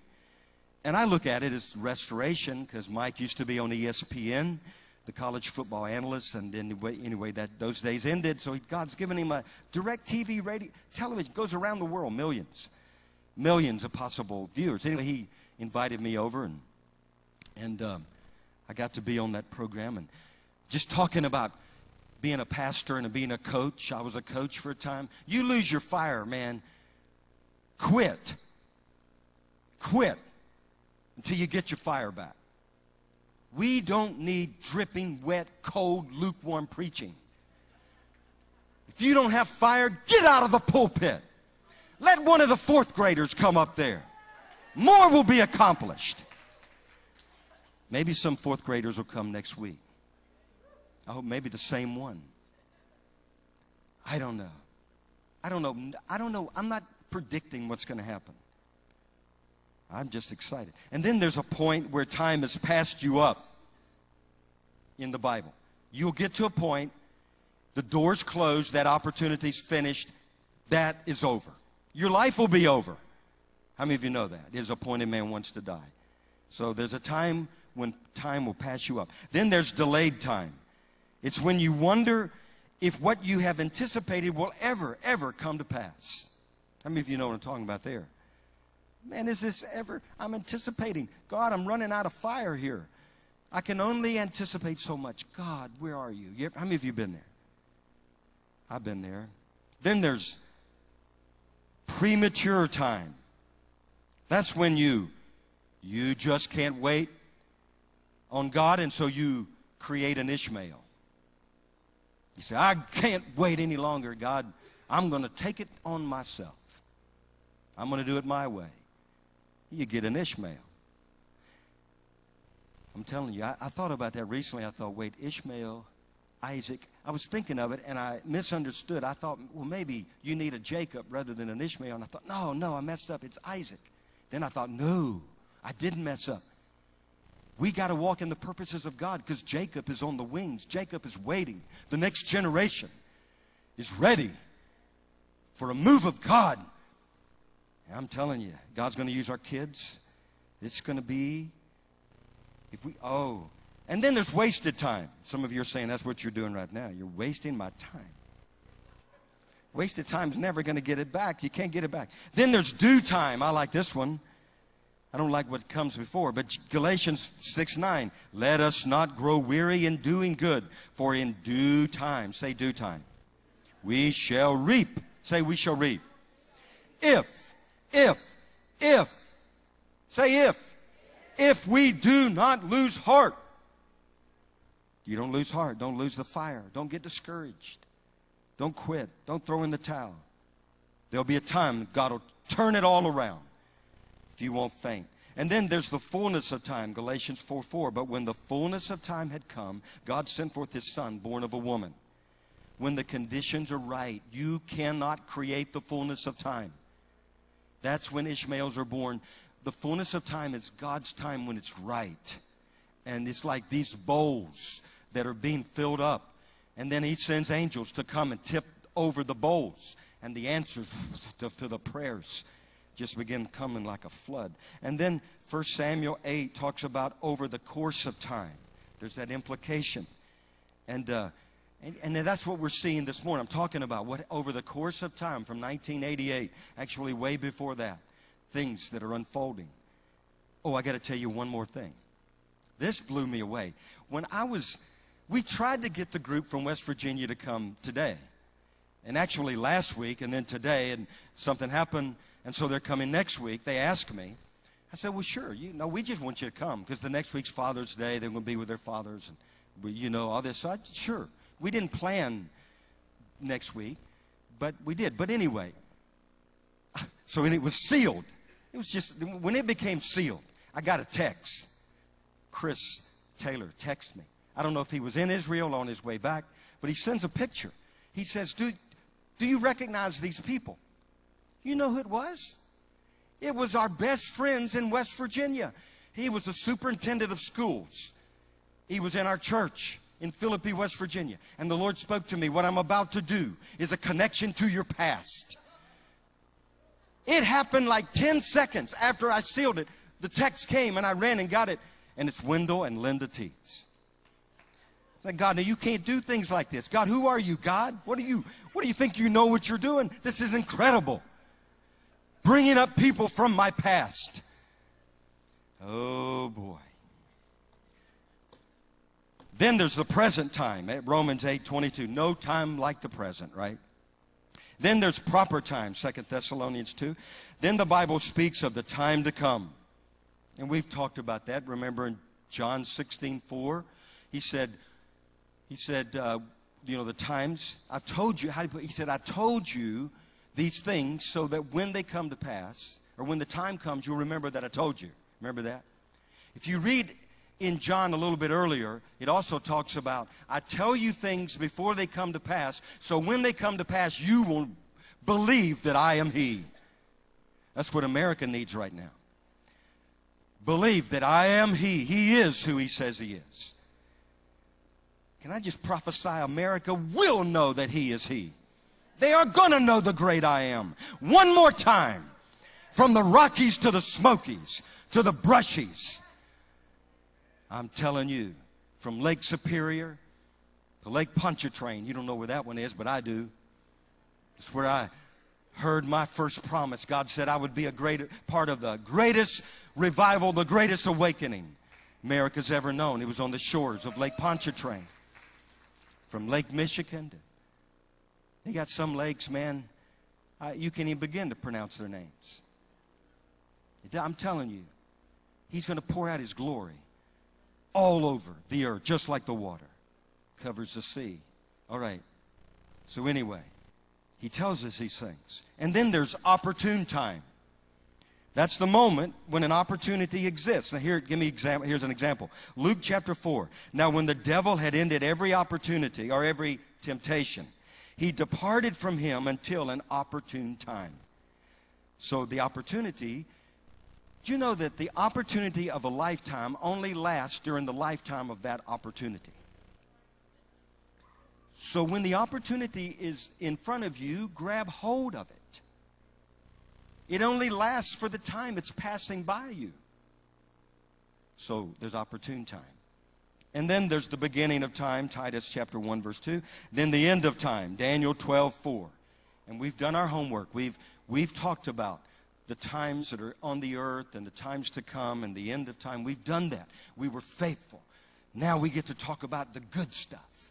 And I look at it as restoration because Mike used to be on ESPN, the college football analyst, and anyway, anyway that those days ended. So he, God's given him a DirecTV radio television goes around the world, millions, millions of possible viewers. Anyway, he invited me over, and and um, I got to be on that program and just talking about being a pastor and being a coach. I was a coach for a time. You lose your fire, man. Quit. Quit until you get your fire back. We don't need dripping, wet, cold, lukewarm preaching. If you don't have fire, get out of the pulpit. Let one of the fourth graders come up there. More will be accomplished. Maybe some fourth graders will come next week. I hope maybe the same one. I don't know. I don't know. I don't know. I'm not predicting what's going to happen. I'm just excited. And then there's a point where time has passed you up in the Bible. You'll get to a point, the door's closed, that opportunity's finished, that is over. Your life will be over. How many of you know that? There's a point man wants to die. So there's a time when time will pass you up. Then there's delayed time. It's when you wonder if what you have anticipated will ever, ever come to pass. How many of you know what I'm talking about there? Man, is this ever? I'm anticipating. God, I'm running out of fire here. I can only anticipate so much. God, where are you? you ever, how many of you been there? I've been there. Then there's premature time. That's when you you just can't wait on God, and so you create an Ishmael. You say, I can't wait any longer, God. I'm going to take it on myself. I'm going to do it my way you get an Ishmael. I'm telling you, I, I, thought about that recently. I thought, wait, Ishmael, Isaac. I was thinking of it and I misunderstood. I thought, well, maybe you need a Jacob rather than an Ishmael. And I thought, no, no, I messed up. It's Isaac. Then I thought, no, I didn't mess up. We got to walk in the purposes of God because Jacob is on the wings. Jacob is waiting. The next generation is ready for a move of God I'm telling you, God's going to use our kids. It's going to be, if we, oh. And then there's wasted time. Some of you are saying that's what you're doing right now. You're wasting my time. Wasted time's never going to get it back. You can't get it back. Then there's due time. I like this one. I don't like what comes before, but Galatians 6 9. Let us not grow weary in doing good, for in due time, say due time, we shall reap. Say we shall reap. If, if, if, say if, if we do not lose heart. You don't lose heart. Don't lose the fire. Don't get discouraged. Don't quit. Don't throw in the towel. There'll be a time God will turn it all around if you won't faint. And then there's the fullness of time, Galatians 4 4. But when the fullness of time had come, God sent forth his son, born of a woman. When the conditions are right, you cannot create the fullness of time. That's when Ishmaels are born. The fullness of time is God's time when it's right. And it's like these bowls that are being filled up. And then he sends angels to come and tip over the bowls. And the answers *laughs* to, the prayers just begin coming like a flood. And then 1 Samuel 8 talks about over the course of time. There's that implication. And, uh, and, and that's what we're seeing this morning. I'm talking about what over the course of time from 1988, actually way before that, things that are unfolding. Oh, I got to tell you one more thing. This blew me away. When I was, we tried to get the group from West Virginia to come today. And actually last week and then today, and something happened, and so they're coming next week. They asked me. I said, well, sure. You know, we just want you to come because the next week's Father's Day. They're going to be with their fathers and, we, you know, all this. So I, sure. We didn't plan next week, but we did. But anyway, *laughs* so it was sealed, it was just, when it became sealed, I got a text. Chris Taylor texted me. I don't know if he was in Israel on his way back, but he sends a picture. He says, Do, do you recognize these people? You know who it was? It was our best friends in West Virginia. He was the superintendent of schools. He was in our church in Philippi, West Virginia. And the Lord spoke to me, what I'm about to do is a connection to your past. It happened like 10 seconds after I sealed it. The text came and I ran and got it. And it's Wendell and Linda Teets. It's like, God, now you can't do things like this. God, who are you, God? What do you, what do you think you know what you're doing? This is incredible. Bringing up people from my past. Oh boy. Then there's the present time. Eh? Romans 8 22. No time like the present, right? Then there's proper time, Second Thessalonians 2. Then the Bible speaks of the time to come. And we've talked about that. Remember in John 16 4, he said, he said, uh, you know, the times, I've told you, how do you put, he said, I told you these things so that when they come to pass, or when the time comes, you'll remember that I told you. Remember that? If you read in John a little bit earlier, it also talks about, I tell you things before they come to pass, so when they come to pass, you will believe that I am He. That's what America needs right now. Believe that I am He. He is who He says He is. Can I just prophesy America will know that He is He? They are going to know the great I am. One more time. From the Rockies to the Smokies to the Brushies. I'm telling you, from Lake Superior to Lake Pontchartrain. You don't know where that one is, but I do. It's where I heard my first promise. God said I would be a great part of the greatest revival, the greatest awakening America's ever known. It was on the shores of Lake Pontchartrain. From Lake Michigan to they got some lakes, man, I, you can't even begin to pronounce their names. I'm telling you, He's going to pour out His glory all over the earth, just like the water covers the sea. All right. So, anyway, He tells us these things. And then there's opportune time. That's the moment when an opportunity exists. Now, here, give me example. Here's an example. Luke chapter 4. Now, when the devil had ended every opportunity or every temptation, he departed from him until an opportune time. So the opportunity, do you know that the opportunity of a lifetime only lasts during the lifetime of that opportunity? So when the opportunity is in front of you, grab hold of it. It only lasts for the time it's passing by you. So there's opportune time. And then there's the beginning of time, Titus chapter 1, verse 2. Then the end of time, Daniel 12, 4. And we've done our homework. We've, we've talked about the times that are on the earth and the times to come and the end of time. We've done that. We were faithful. Now we get to talk about the good stuff.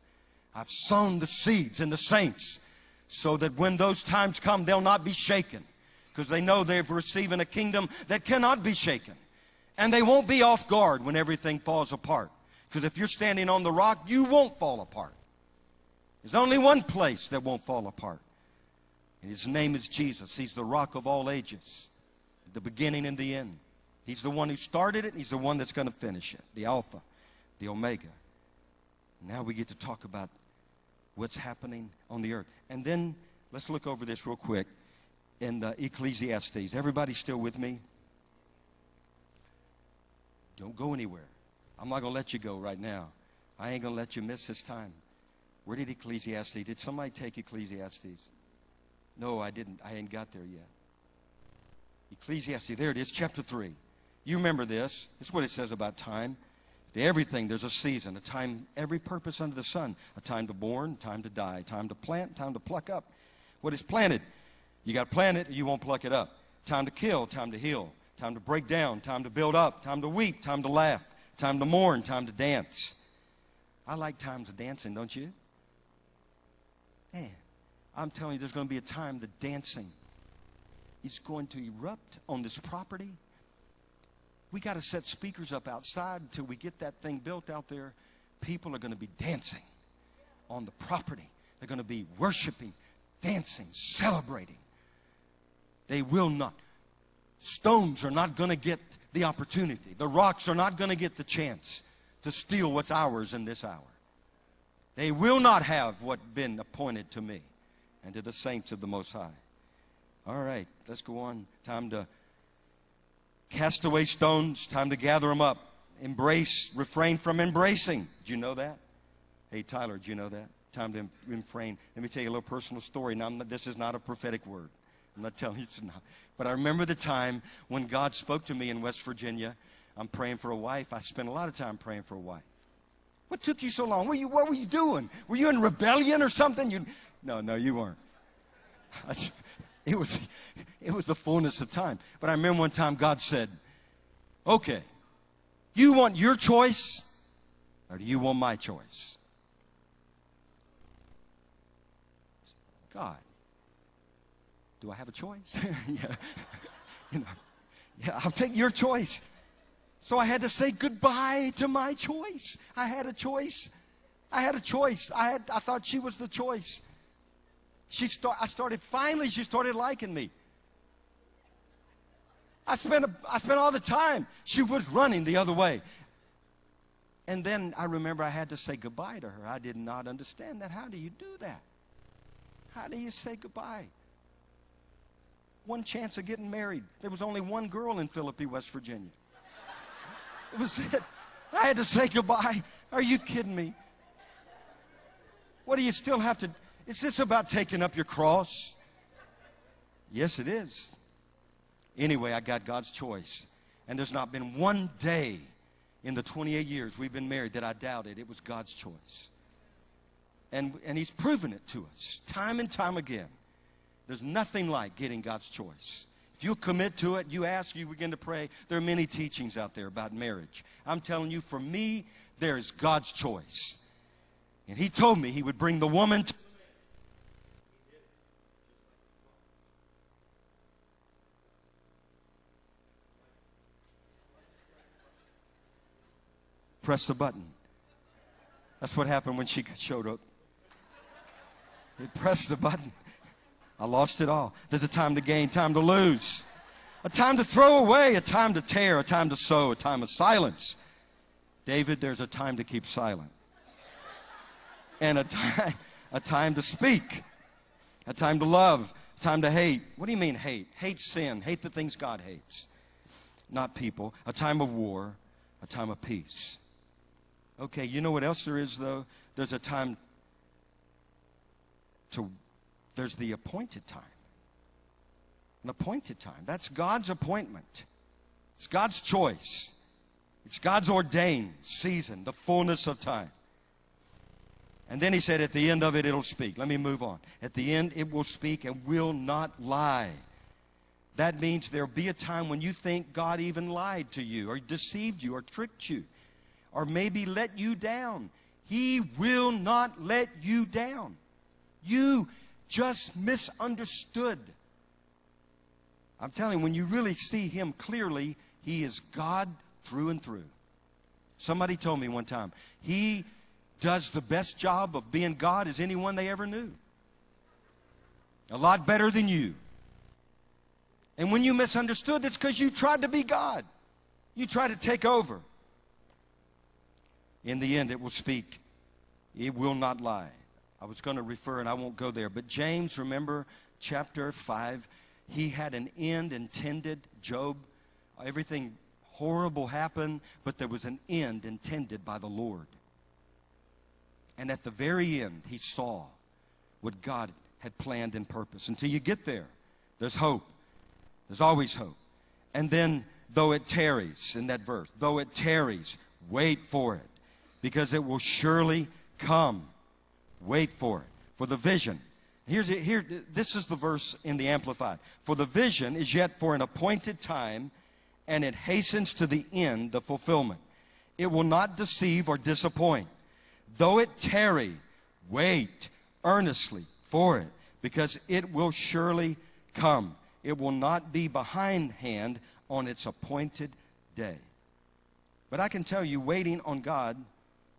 I've sown the seeds in the saints so that when those times come, they'll not be shaken because they know they're receiving a kingdom that cannot be shaken. And they won't be off guard when everything falls apart. Because if you're standing on the rock, you won't fall apart. There's only one place that won't fall apart. And his name is Jesus. He's the rock of all ages, the beginning and the end. He's the one who started it, and he's the one that's going to finish it, the Alpha, the Omega. Now we get to talk about what's happening on the earth. And then let's look over this real quick in Ecclesiastes. Everybody still with me? Don't go anywhere. I'm not going to let you go right now. I ain't going to let you miss this time. Where did Ecclesiastes? Did somebody take Ecclesiastes? No, I didn't. I ain't got there yet. Ecclesiastes, there it is, chapter 3. You remember this. It's what it says about time. To everything, there's a season, a time, every purpose under the sun. A time to born, time to die, time to plant, time to pluck up. What is planted? You got to plant it, or you won't pluck it up. Time to kill, time to heal. Time to break down, time to build up, time to weep, time to laugh, time to mourn, time to dance. I like times of dancing, don't you? Man, I'm telling you, there's going to be a time that dancing is going to erupt on this property. We got to set speakers up outside until we get that thing built out there. People are going to be dancing on the property. They're going to be worshiping, dancing, celebrating. They will not. Stones are not going to get the opportunity. The rocks are not going to get the chance to steal what's ours in this hour. They will not have what been appointed to me and to the saints of the Most High. All right, let's go on. Time to cast away stones, time to gather them up. Embrace, refrain from embracing. Do you know that? Hey, Tyler, do you know that? Time to refrain. Let me tell you a little personal story. Now, not, this is not a prophetic word. I'm not *laughs* telling you it's not. But I remember the time when God spoke to me in West Virginia. I'm praying for a wife. I spent a lot of time praying for a wife. What took you so long? Were you, what were you doing? Were you in rebellion or something? You, no, no, you weren't. *laughs* It was, *laughs* it was the fullness of time. But I remember one time God said, okay, you want your choice or do you want my choice? God, do I have a choice? *laughs* yeah. You know, yeah, I'll take your choice. So I had to say goodbye to my choice. I had a choice. I had a choice. I had I thought she was the choice. She start, I started, finally, she started liking me. I spent, a, I spent all the time. She was running the other way. And then I remember I had to say goodbye to her. I did not understand that. How do you do that? How do you say goodbye? One chance of getting married. There was only one girl in Philippi, West Virginia. It was it. I had to say goodbye. Are you kidding me? What do you still have to is this about taking up your cross? Yes, it is. Anyway, I got God's choice. And there's not been one day in the 28 years we've been married that I doubted it was God's choice. And, and He's proven it to us time and time again. There's nothing like getting God's choice. If you commit to it, you ask, you begin to pray. There are many teachings out there about marriage. I'm telling you, for me, there is God's choice. And He told me He would bring the woman to press the button. That's what happened when she showed up. He pressed the button. I lost it all. There's a time to gain, time to lose, a time to throw away, a time to tear, a time to sow, a time of silence. David, there's a time to keep silent, and a time, a time to speak, a time to love, a time to hate. What do you mean hate? Hate sin, hate the things God hates, not people. A time of war, a time of peace. Okay, you know what else there is, though? There's a time to, there's the appointed time. An appointed time. That's God's appointment. It's God's choice. It's God's ordained season, the fullness of time. And then he said, at the end of it, it'll speak. Let me move on. At the end, it will speak and will not lie. That means there'll be a time when you think God even lied to you or deceived you or tricked you or maybe let you down. He will not let you down. You just misunderstood. I'm telling you, when you really see Him clearly, He is God through and through. Somebody told me one time, He does the best job of being God as anyone they ever knew. A lot better than you. And when you misunderstood, it's because you tried to be God. You tried to take over. In the end, it will speak. It will not lie. I was going to refer, and I won't go there. But James, remember, chapter 5, he had an end intended. Job, everything horrible happened, but there was an end intended by the Lord. And at the very end, he saw what God had planned and purpose. Until you get there, there's hope. There's always hope. And then, though it tarries, in that verse, though it tarries, wait for it, because it will surely come. Wait for it. For the vision. Here's it here. This is the verse in the Amplified. For the vision is yet for an appointed time, and it hastens to the end, the fulfillment. It will not deceive or disappoint. Though it tarry, wait earnestly for it, because it will surely come. It will not be behindhand on its appointed day. But I can tell you, waiting on God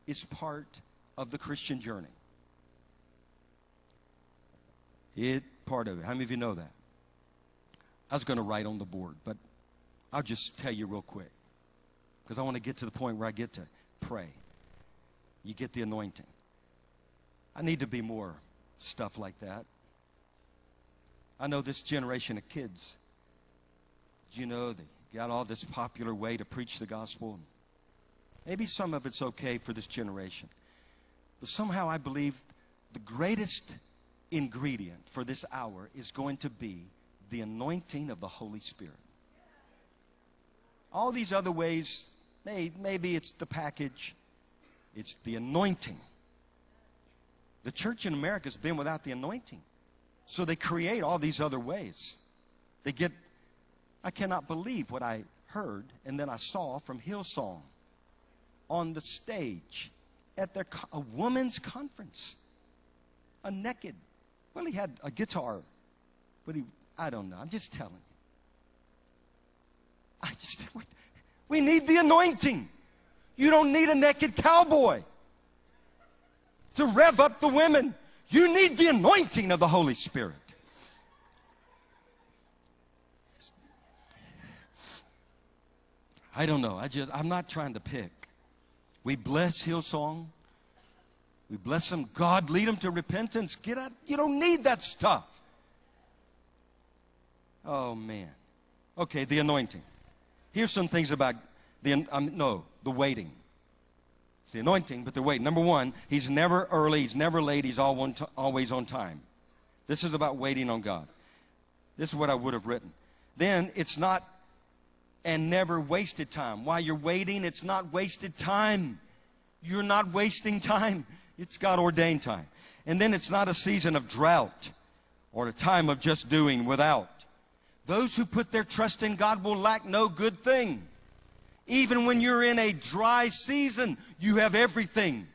is part of the Christian journey. It part of it. How many of you know that? I was going to write on the board, but I'll just tell you real quick because I want to get to the point where I get to pray you get the anointing. I need to be more stuff like that. I know this generation of kids, you know, they got all this popular way to preach the gospel. Maybe some of it's okay for this generation. But somehow I believe the greatest ingredient for this hour is going to be the anointing of the Holy Spirit. All these other ways, maybe it's the package, it's the anointing. The church in America has been without the anointing. So they create all these other ways. They get, I cannot believe what I heard and then I saw from Hillsong on the stage at their a woman's conference. A naked. Well, he had a guitar, but he, I don't know. I'm just telling you. I just, *laughs* we need the anointing. You don't need a naked cowboy to rev up the women. You need the anointing of the Holy Spirit. I don't know. I just I'm not trying to pick. We bless Hillsong. We bless them. God lead them to repentance. Get out. You don't need that stuff. Oh man. Okay, the anointing. Here's some things about the um, no, the waiting. It's the anointing, but the waiting. Number one, he's never early, he's never late, he's always on time. This is about waiting on God. This is what I would have written. Then it's not and never wasted time. While you're waiting, it's not wasted time. You're not wasting time. It's God ordained time. And then it's not a season of drought or a time of just doing without. Those who put their trust in God will lack no good thing. Even when you're in a dry season, you have everything.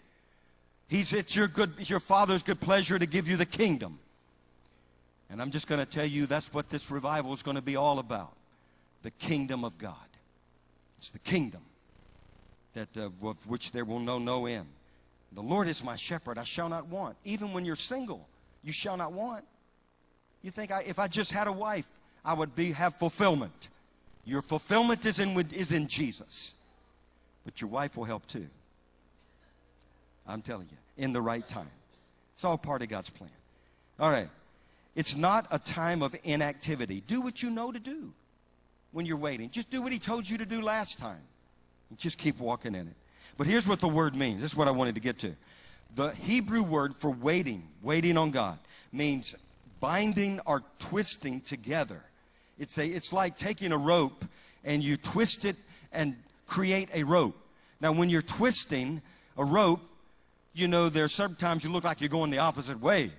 He's, it's your, good, your Father's good pleasure to give you the kingdom. And I'm just going to tell you that's what this revival is going to be all about the kingdom of God. It's the kingdom that, uh, of which there will know no end. The Lord is my shepherd, I shall not want. Even when you're single, you shall not want. You think I, if I just had a wife, I would be, have fulfillment. Your fulfillment is in, is in Jesus. But your wife will help too. I'm telling you, in the right time. It's all part of God's plan. All right. It's not a time of inactivity. Do what you know to do when you're waiting. Just do what He told you to do last time. And just keep walking in it. But here's what the word means. This is what I wanted to get to. The Hebrew word for waiting, waiting on God, means binding or twisting together It's, a, it's like taking a rope and you twist it and create a rope. Now, when you're twisting a rope, you know, there's sometimes you look like you're going the opposite way,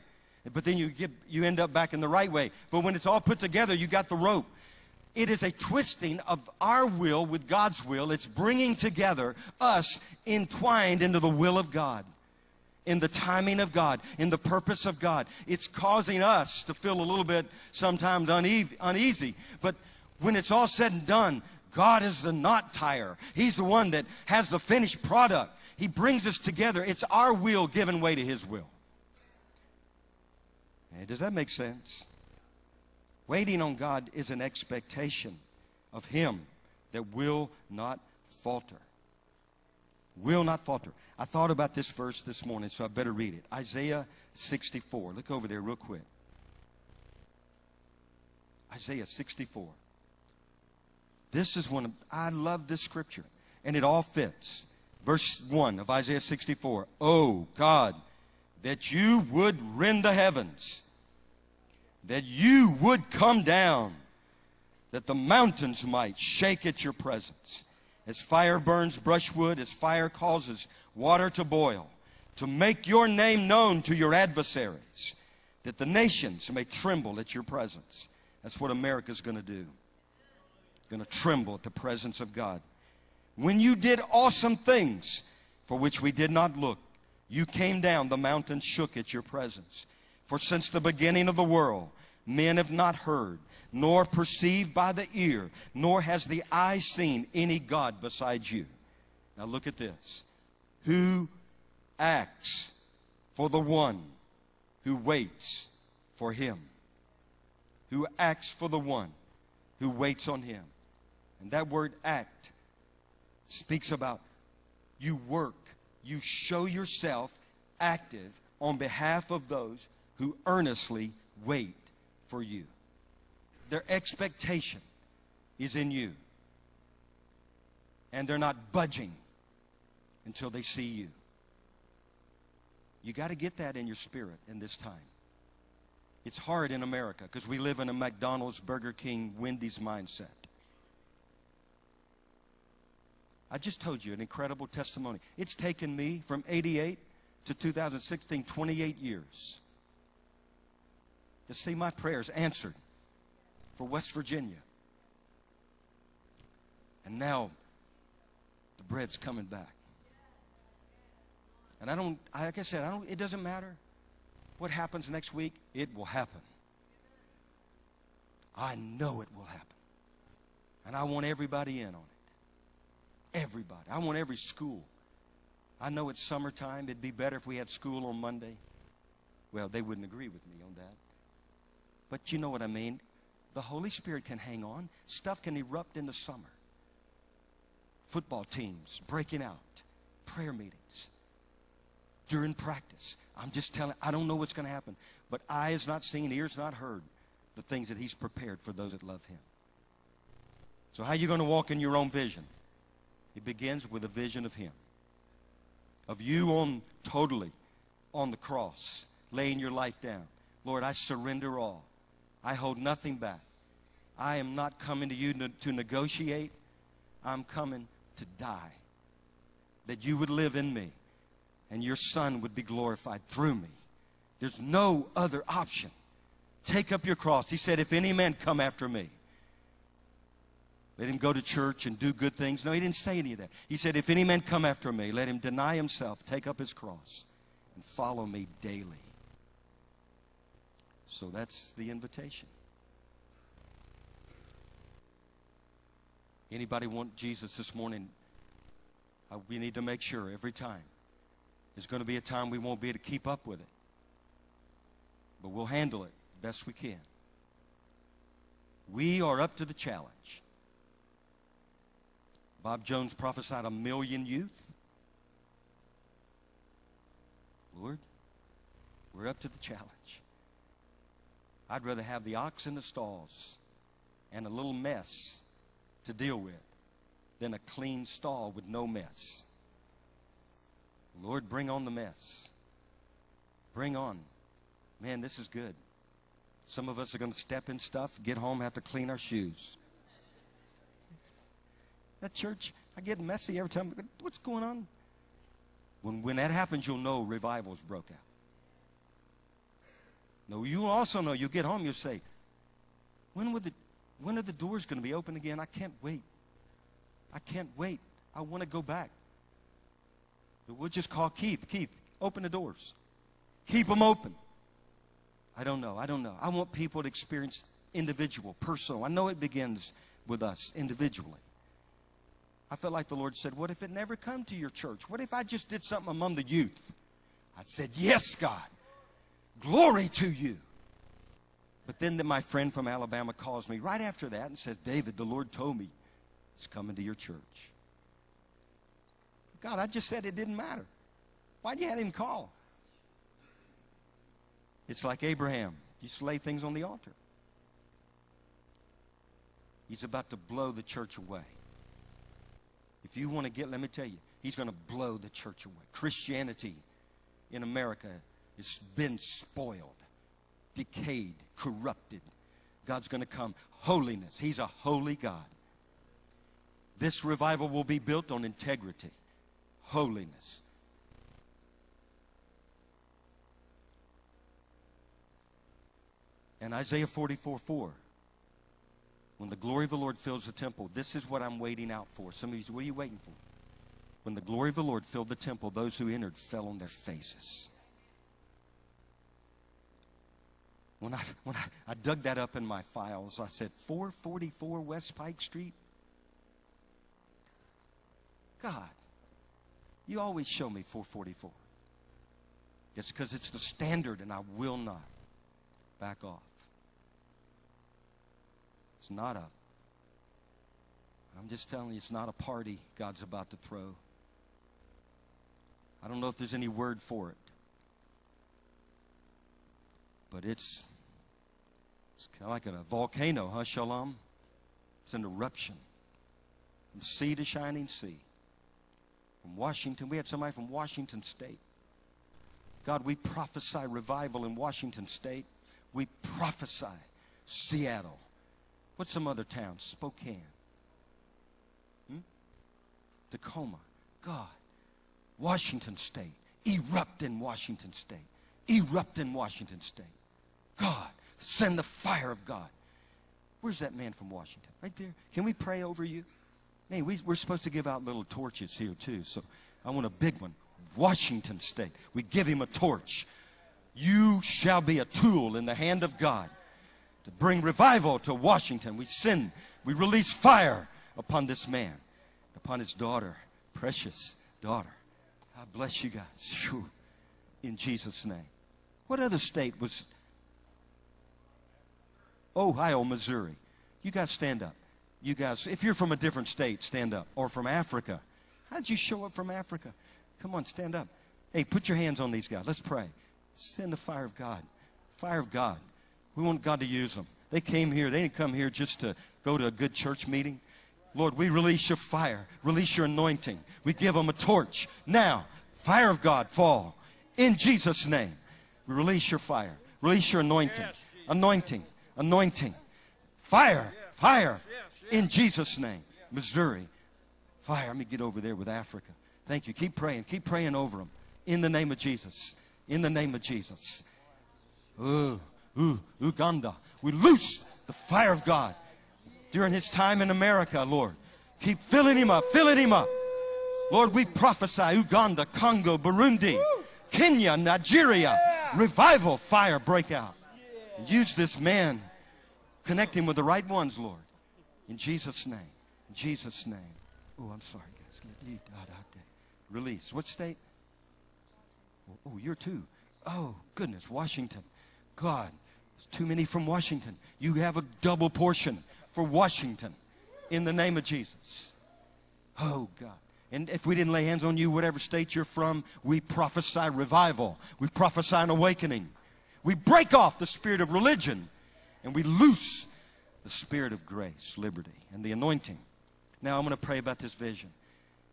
but then you get, you end up back in the right way. But when it's all put together, you got the rope. It is a twisting of our will with God's will. It's bringing together us entwined into the will of God, in the timing of God, in the purpose of God. It's causing us to feel a little bit sometimes uneasy. But when it's all said and done, God is the knot tire. He's the one that has the finished product. He brings us together. It's our will giving way to His will. Does that make sense? Waiting on God is an expectation of Him that will not falter. Will not falter. I thought about this verse this morning, so I better read it. Isaiah 64. Look over there real quick. Isaiah 64. This is one of, I love this scripture, and it all fits. Verse 1 of Isaiah 64. Oh, God, that you would rend the heavens, that you would come down, that the mountains might shake at your presence. As fire burns brushwood, as fire causes water to boil, to make your name known to your adversaries, that the nations may tremble at your presence. That's what America's going to do going to tremble at the presence of God. When you did awesome things for which we did not look, you came down, the mountains shook at your presence. For since the beginning of the world, men have not heard, nor perceived by the ear, nor has the eye seen any God besides you. Now look at this. Who acts for the one who waits for him? Who acts for the one who waits on him? And that word act speaks about you work, you show yourself active on behalf of those who earnestly wait for you. Their expectation is in you. And they're not budging until they see you. You got to get that in your spirit in this time. It's hard in America because we live in a McDonald's, Burger King, Wendy's mindset. I just told you an incredible testimony. It's taken me from 88 to 2016, 28 years to see my prayers answered for West Virginia. And now the bread's coming back. And I don't, like I said, I don't, it doesn't matter what happens next week, it will happen. I know it will happen. And I want everybody in on it. Everybody. I want every school. I know it's summertime. It'd be better if we had school on Monday. Well, they wouldn't agree with me on that. But you know what I mean. The Holy Spirit can hang on. Stuff can erupt in the summer. Football teams breaking out, prayer meetings, during practice. I'm just telling, I don't know what's going to happen. But eye is not seen, ears not heard the things that He's prepared for those that love Him. So, how are you going to walk in your own vision? It begins with a vision of Him, of you on totally on the cross, laying your life down. Lord, I surrender all. I hold nothing back. I am not coming to you to, to negotiate. I'm coming to die. That you would live in me and your Son would be glorified through me. There's no other option. Take up your cross. He said, If any man come after me, let him go to church and do good things. No, he didn't say any of that. He said, If any man come after me, let him deny himself, take up his cross, and follow me daily. So that's the invitation. Anybody want Jesus this morning? Uh, we need to make sure every time. There's going to be a time we won't be able to keep up with it. But we'll handle it best we can. We are up to the challenge. Bob Jones prophesied a million youth. Lord, we're up to the challenge. I'd rather have the ox in the stalls and a little mess to deal with than a clean stall with no mess. Lord, bring on the mess. Bring on. Man, this is good. Some of us are going to step in stuff, get home, have to clean our shoes. That church, I get messy every time. What's going on? When, when that happens, you'll know revival's broke out. No, you also know you get home, you say, when, would the, when are the doors going to be open again? I can't wait. I can't wait. I want to go back. We'll just call Keith. Keith, open the doors. Keep them open. I don't know. I don't know. I want people to experience individual, personal. I know it begins with us individually. I felt like the Lord said, What if it never come to your church? What if I just did something among the youth? I said, Yes, God. Glory to you. But then my friend from Alabama calls me right after that and says, David, the Lord told me it's coming to your church. God, I just said it didn't matter. Why'd you have him call? It's like Abraham. You just lay things on the altar. He's about to blow the church away. If you want to get, let me tell you, he's going to blow the church away. Christianity in America has been spoiled, decayed, corrupted. God's going to come. Holiness. He's a holy God. This revival will be built on integrity, holiness. And Isaiah 44 4. When the glory of the Lord fills the temple, this is what I'm waiting out for. Some of you say, What are you waiting for? When the glory of the Lord filled the temple, those who entered fell on their faces. When I, when I, I dug that up in my files, I said, 444 West Pike Street? God, you always show me 444. It's because it's the standard, and I will not back off. It's not a, I'm just telling you, it's not a party God's about to throw. I don't know if there's any word for it. But it's, it's kind of like a volcano, huh, Shalom? It's an eruption. From sea to shining sea. From Washington, we had somebody from Washington State. God, we prophesy revival in Washington State. We prophesy Seattle. What's some other town? Spokane. Hmm? Tacoma. God. Washington State. Erupt in Washington State. Erupt in Washington State. God. Send the fire of God. Where's that man from Washington? Right there. Can we pray over you? Man, we, we're supposed to give out little torches here, too. So I want a big one. Washington State. We give him a torch. You shall be a tool in the hand of God to bring revival to Washington. We send, we release fire upon this man, upon his daughter, precious daughter. God bless you guys. In Jesus' name. What other state was? Ohio, Missouri. You guys stand up. You guys, if you're from a different state, stand up. Or from Africa. How'd you show up from Africa? Come on, stand up. Hey, put your hands on these guys. Let's pray. Send the fire of God. Fire of God. We want God to use them. They came here. They didn't come here just to go to a good church meeting. Lord, we release your fire. Release your anointing. We give them a torch. Now, fire of God, fall. In Jesus' name. We release your fire. Release your anointing. Anointing. Anointing. Fire. Fire. In Jesus' name. Missouri. Fire. Let me get over there with Africa. Thank you. Keep praying. Keep praying over them. In the name of Jesus. In the name of Jesus. Ooh, ooh, Uganda. We loose the fire of God during his time in America, Lord. Keep filling him up, filling him up. Lord, we prophesy Uganda, Congo, Burundi, Kenya, Nigeria. Revival fire break out. Use this man. Connect him with the right ones, Lord. In Jesus' name. In Jesus' name. Oh, I'm sorry, guys. Release. What state? Oh, you're two. Oh, goodness. Washington. God, There's too many from Washington. You have a double portion for Washington in the name of Jesus. Oh, God. And if we didn't lay hands on you, whatever state you're from, we prophesy revival. We prophesy an awakening. We break off the spirit of religion and we loose the spirit of grace, liberty, and the anointing. Now I'm going to pray about this vision.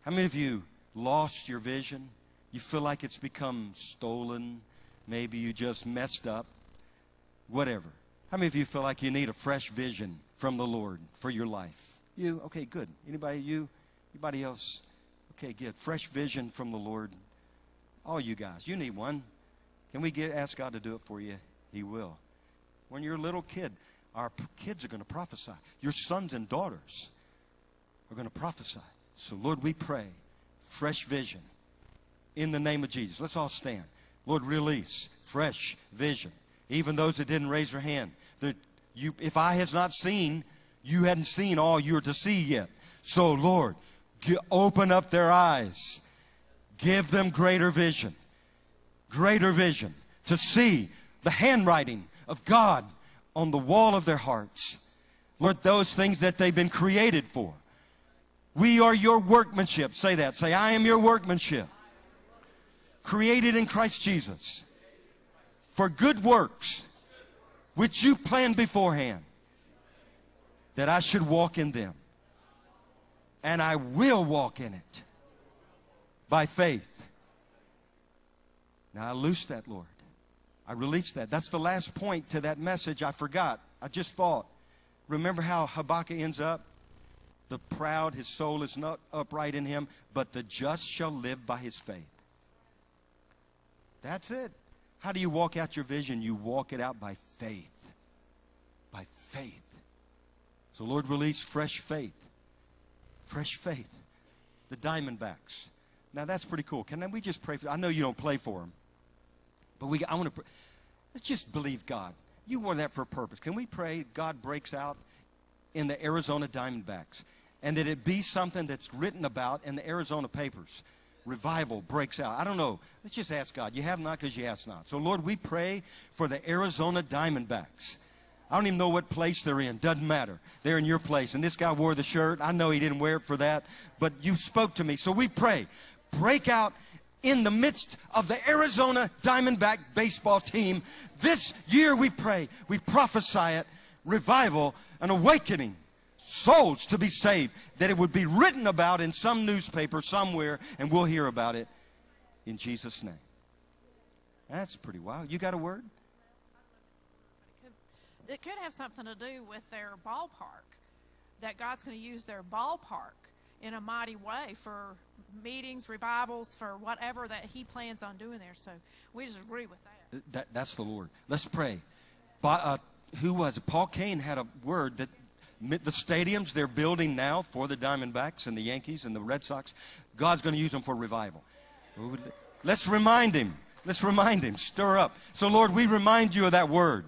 How many of you lost your vision? You feel like it's become stolen? Maybe you just messed up? Whatever. How many of you feel like you need a fresh vision from the Lord for your life? You? Okay, good. Anybody? You? Anybody else? Okay, good. Fresh vision from the Lord. All you guys, you need one. Can we get, ask God to do it for you? He will. When you're a little kid, our kids are going to prophesy. Your sons and daughters are going to prophesy. So, Lord, we pray fresh vision in the name of Jesus. Let's all stand. Lord, release fresh vision. Even those that didn't raise their hand. You, if I has not seen, you hadn't seen all you're to see yet. So, Lord, g- open up their eyes. Give them greater vision. Greater vision to see the handwriting of God on the wall of their hearts. Lord, those things that they've been created for. We are your workmanship. Say that. Say, I am your workmanship. Created in Christ Jesus for good works, which you planned beforehand, that I should walk in them. And I will walk in it by faith. Now I loose that, Lord. I release that. That's the last point to that message I forgot. I just thought. Remember how Habakkuk ends up? The proud, his soul is not upright in him, but the just shall live by his faith. That's it. How do you walk out your vision? You walk it out by faith. By faith. So, Lord, release fresh faith. Fresh faith. The Diamondbacks. Now, that's pretty cool. Can we just pray for I know you don't play for them, but we, I want to let's just believe God. You wore that for a purpose. Can we pray God breaks out in the Arizona Diamondbacks and that it be something that's written about in the Arizona papers? revival breaks out. I don't know. Let's just ask God. You have not because you ask not. So, Lord, we pray for the Arizona Diamondbacks. I don't even know what place they're in. Doesn't matter. They're in your place. And this guy wore the shirt. I know he didn't wear it for that, but you spoke to me. So we pray. Break out in the midst of the Arizona Diamondback baseball team. This year we pray. We prophesy it. Revival, an awakening souls to be saved, that it would be written about in some newspaper somewhere, and we'll hear about it in Jesus' name. That's pretty wild. You got a word? It could have something to do with their ballpark. That God's going to use their ballpark in a mighty way for meetings, revivals, for whatever that He plans on doing there. So we just agree with that. that that's the Lord. Let's pray. But, uh, who was it? Paul Cain had a word that the stadiums they're building now for the Diamondbacks and the Yankees and the Red Sox, God's going to use them for revival. Let's remind Him. Let's remind Him. Stir up. So, Lord, we remind you of that word.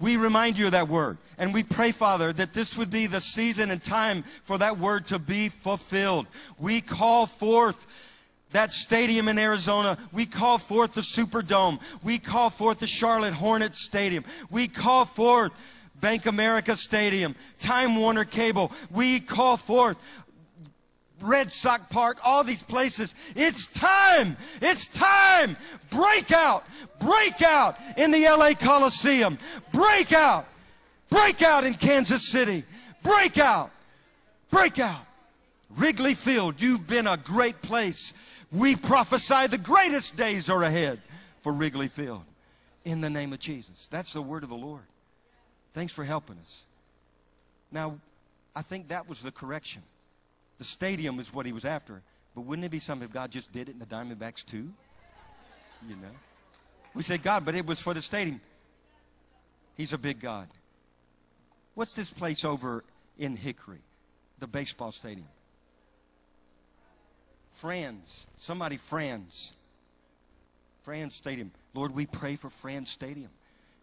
We remind you of that word. And we pray, Father, that this would be the season and time for that word to be fulfilled. We call forth that stadium in Arizona. We call forth the Superdome. We call forth the Charlotte Hornets Stadium. We call forth Bank America Stadium, Time Warner Cable. We call forth Red Sox Park, all these places. It's time. It's time. Breakout. Breakout in the LA Coliseum. Breakout. Breakout in Kansas City. Breakout. Breakout. Wrigley Field, you've been a great place. We prophesy the greatest days are ahead for Wrigley Field in the name of Jesus. That's the word of the Lord. Thanks for helping us. Now, I think that was the correction. The stadium is what he was after. But wouldn't it be something if God just did it in the Diamondbacks too? You know? We say, God, but it was for the stadium. He's a big God. What's this place over in Hickory? The baseball stadium. Frans. Somebody, Frans. Frans Stadium. Lord, we pray for Frans Stadium.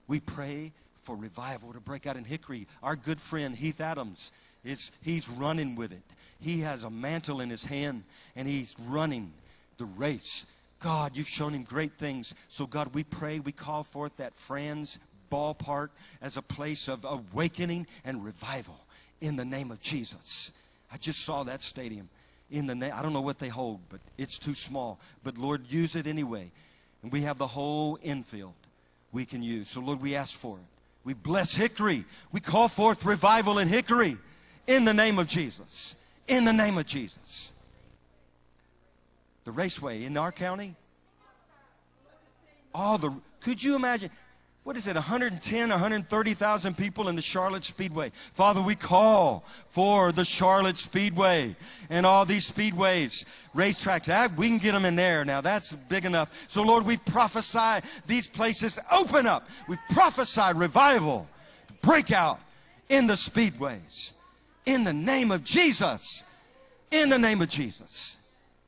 We pray for revival to break out in Hickory. Our good friend Heath Adams is he's running with it. He has a mantle in his hand and he's running the race. God, you've shown him great things. So God, we pray, we call forth that Frans ballpark as a place of awakening and revival in the name of Jesus. I just saw that stadium in the name. I don't know what they hold, but it's too small. But Lord, use it anyway. And we have the whole infield we can use. So Lord, we ask for it. We bless Hickory. We call forth revival in Hickory in the name of Jesus. In the name of Jesus. The raceway in our county. All the could you imagine what is it, 110, 130,000 people in the Charlotte Speedway. Father, we call for the Charlotte Speedway and all these speedways, racetracks. Ah, we can get them in there now. That's big enough. So, Lord, we prophesy these places open up. We prophesy revival, breakout in the speedways. In the name of Jesus. In the name of Jesus.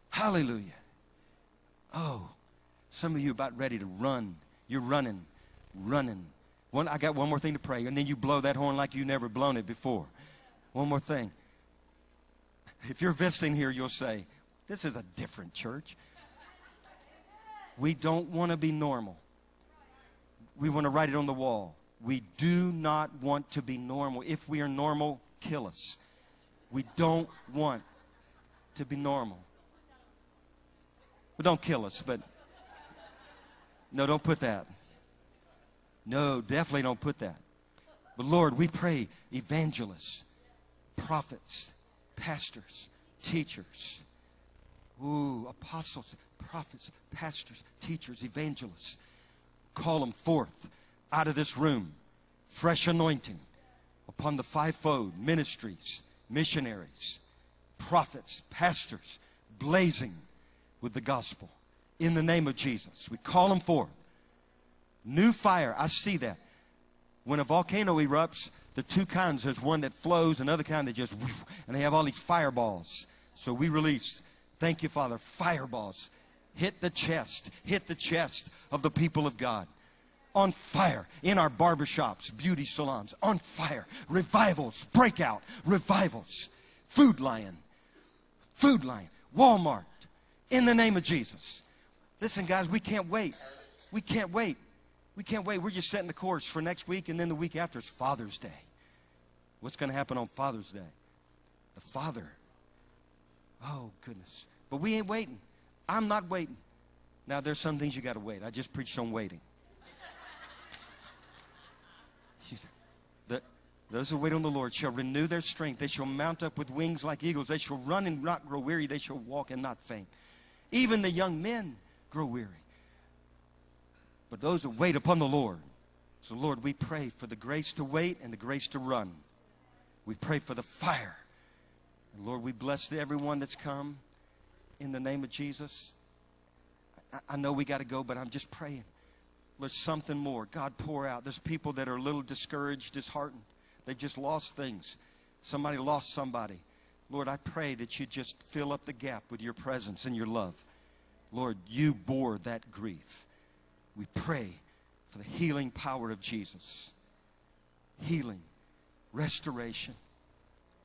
Hallelujah. Oh, some of you about ready to run. You're running running. One, I got one more thing to pray, and then you blow that horn like you never blown it before. One more thing. If you're visiting here, you'll say, This is a different church. We don't want to be normal. We want to write it on the wall. We do not want to be normal. If we are normal, kill us. We don't want to be normal. Well, don't kill us, but no, don't put that. No, definitely don't put that. But Lord, we pray evangelists, prophets, pastors, teachers, ooh, apostles, prophets, pastors, teachers, evangelists. Call them forth out of this room. Fresh anointing upon the fivefold ministries, missionaries, prophets, pastors, blazing with the gospel. In the name of Jesus, we call them forth. New fire. I see that. When a volcano erupts, the two kinds there's one that flows, another kind that just, and they have all these fireballs. So we release, thank you, Father, fireballs. Hit the chest, hit the chest of the people of God. On fire in our barbershops, beauty salons, on fire. Revivals, breakout, revivals. Food Lion, Food Lion, Walmart, in the name of Jesus. Listen, guys, we can't wait. We can't wait. We can't wait. We're just setting the course for next week, and then the week after is Father's Day. What's going to happen on Father's Day? The Father. Oh, goodness. But we ain't waiting. I'm not waiting. Now, there's some things you got to wait. I just preached on waiting. the, those who wait on the Lord shall renew their strength. They shall mount up with wings like eagles. They shall run and not grow weary. They shall walk and not faint. Even the young men grow weary but those who wait upon the Lord. So, Lord, we pray for the grace to wait and the grace to run. We pray for the fire. And Lord, we bless everyone that's come in the name of Jesus. I, I know we got to go, but I'm just praying. There's something more. God, pour out. There's people that are a little discouraged, disheartened. They've just lost things. Somebody lost somebody. Lord, I pray that you just fill up the gap with your presence and your love. Lord, you bore that grief we pray for the healing power of Jesus. Healing, restoration.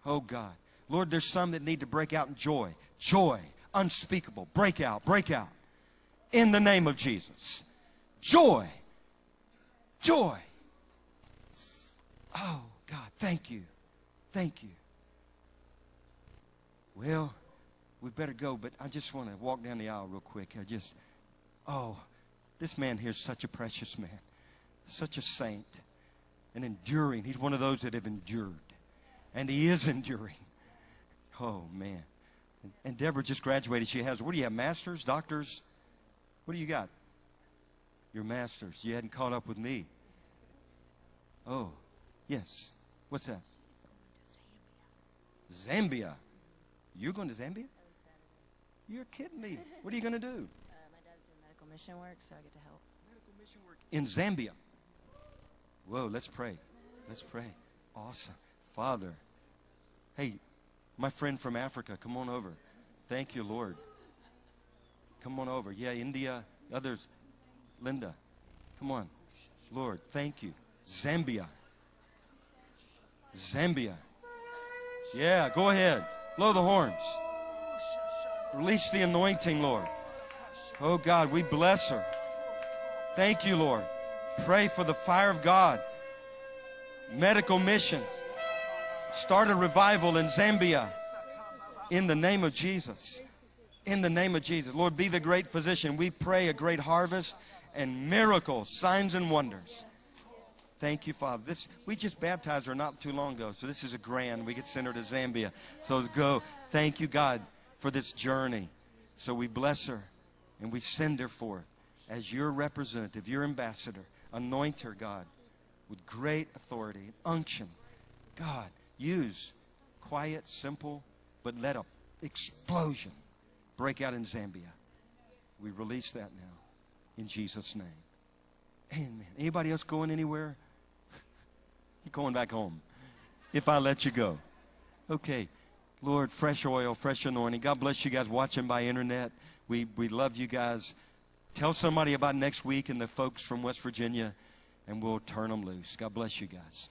Oh God. Lord, there's some that need to break out in joy. Joy, unspeakable. Break out, break out. In the name of Jesus. Joy. Joy. Oh, God, thank you. Thank you. Well, we better go, but I just want to walk down the aisle real quick. I just, oh, this man here is such a precious man, such a saint, and enduring. He's one of those that have endured, and he is *laughs* enduring. Oh, man. And Deborah just graduated. She has, what do you have, masters, doctors? What do you got? Your masters. You hadn't caught up with me. Oh, yes. What's that? Zambia. You're going to Zambia? You're kidding me. What are you going to do? Uh, my dad's doing medical mission work, so I get to help. Medical mission work in Zambia. Whoa, let's pray. Let's pray. Awesome. Father, hey, my friend from Africa, come on over. Thank you, Lord. Come on over. Yeah, India, others. Linda, come on. Lord, thank you. Zambia. Zambia. Yeah, go ahead. Blow the horns. Release the anointing, Lord. Oh God, we bless her. Thank you, Lord. Pray for the fire of God. Medical missions. Start a revival in Zambia. In the name of Jesus. In the name of Jesus. Lord, be the great physician. We pray a great harvest and miracles, signs and wonders. Thank you, Father. This we just baptized her not too long ago, so this is a grand. We get sent her to Zambia. So go. Thank you, God, for this journey. So we bless her and we send her forth as your representative, your ambassador Anoint her, God, with great authority, unction. God, use quiet, simple, but let a explosion break out in Zambia. We release that now in Jesus' name. Amen. Anybody else going anywhere? You're going back home. If I let you go. Okay. Lord, fresh oil, fresh anointing. God bless you guys watching by internet. We, we love you guys. Tell somebody about next week and the folks from West Virginia, and we'll turn them loose. God bless you guys.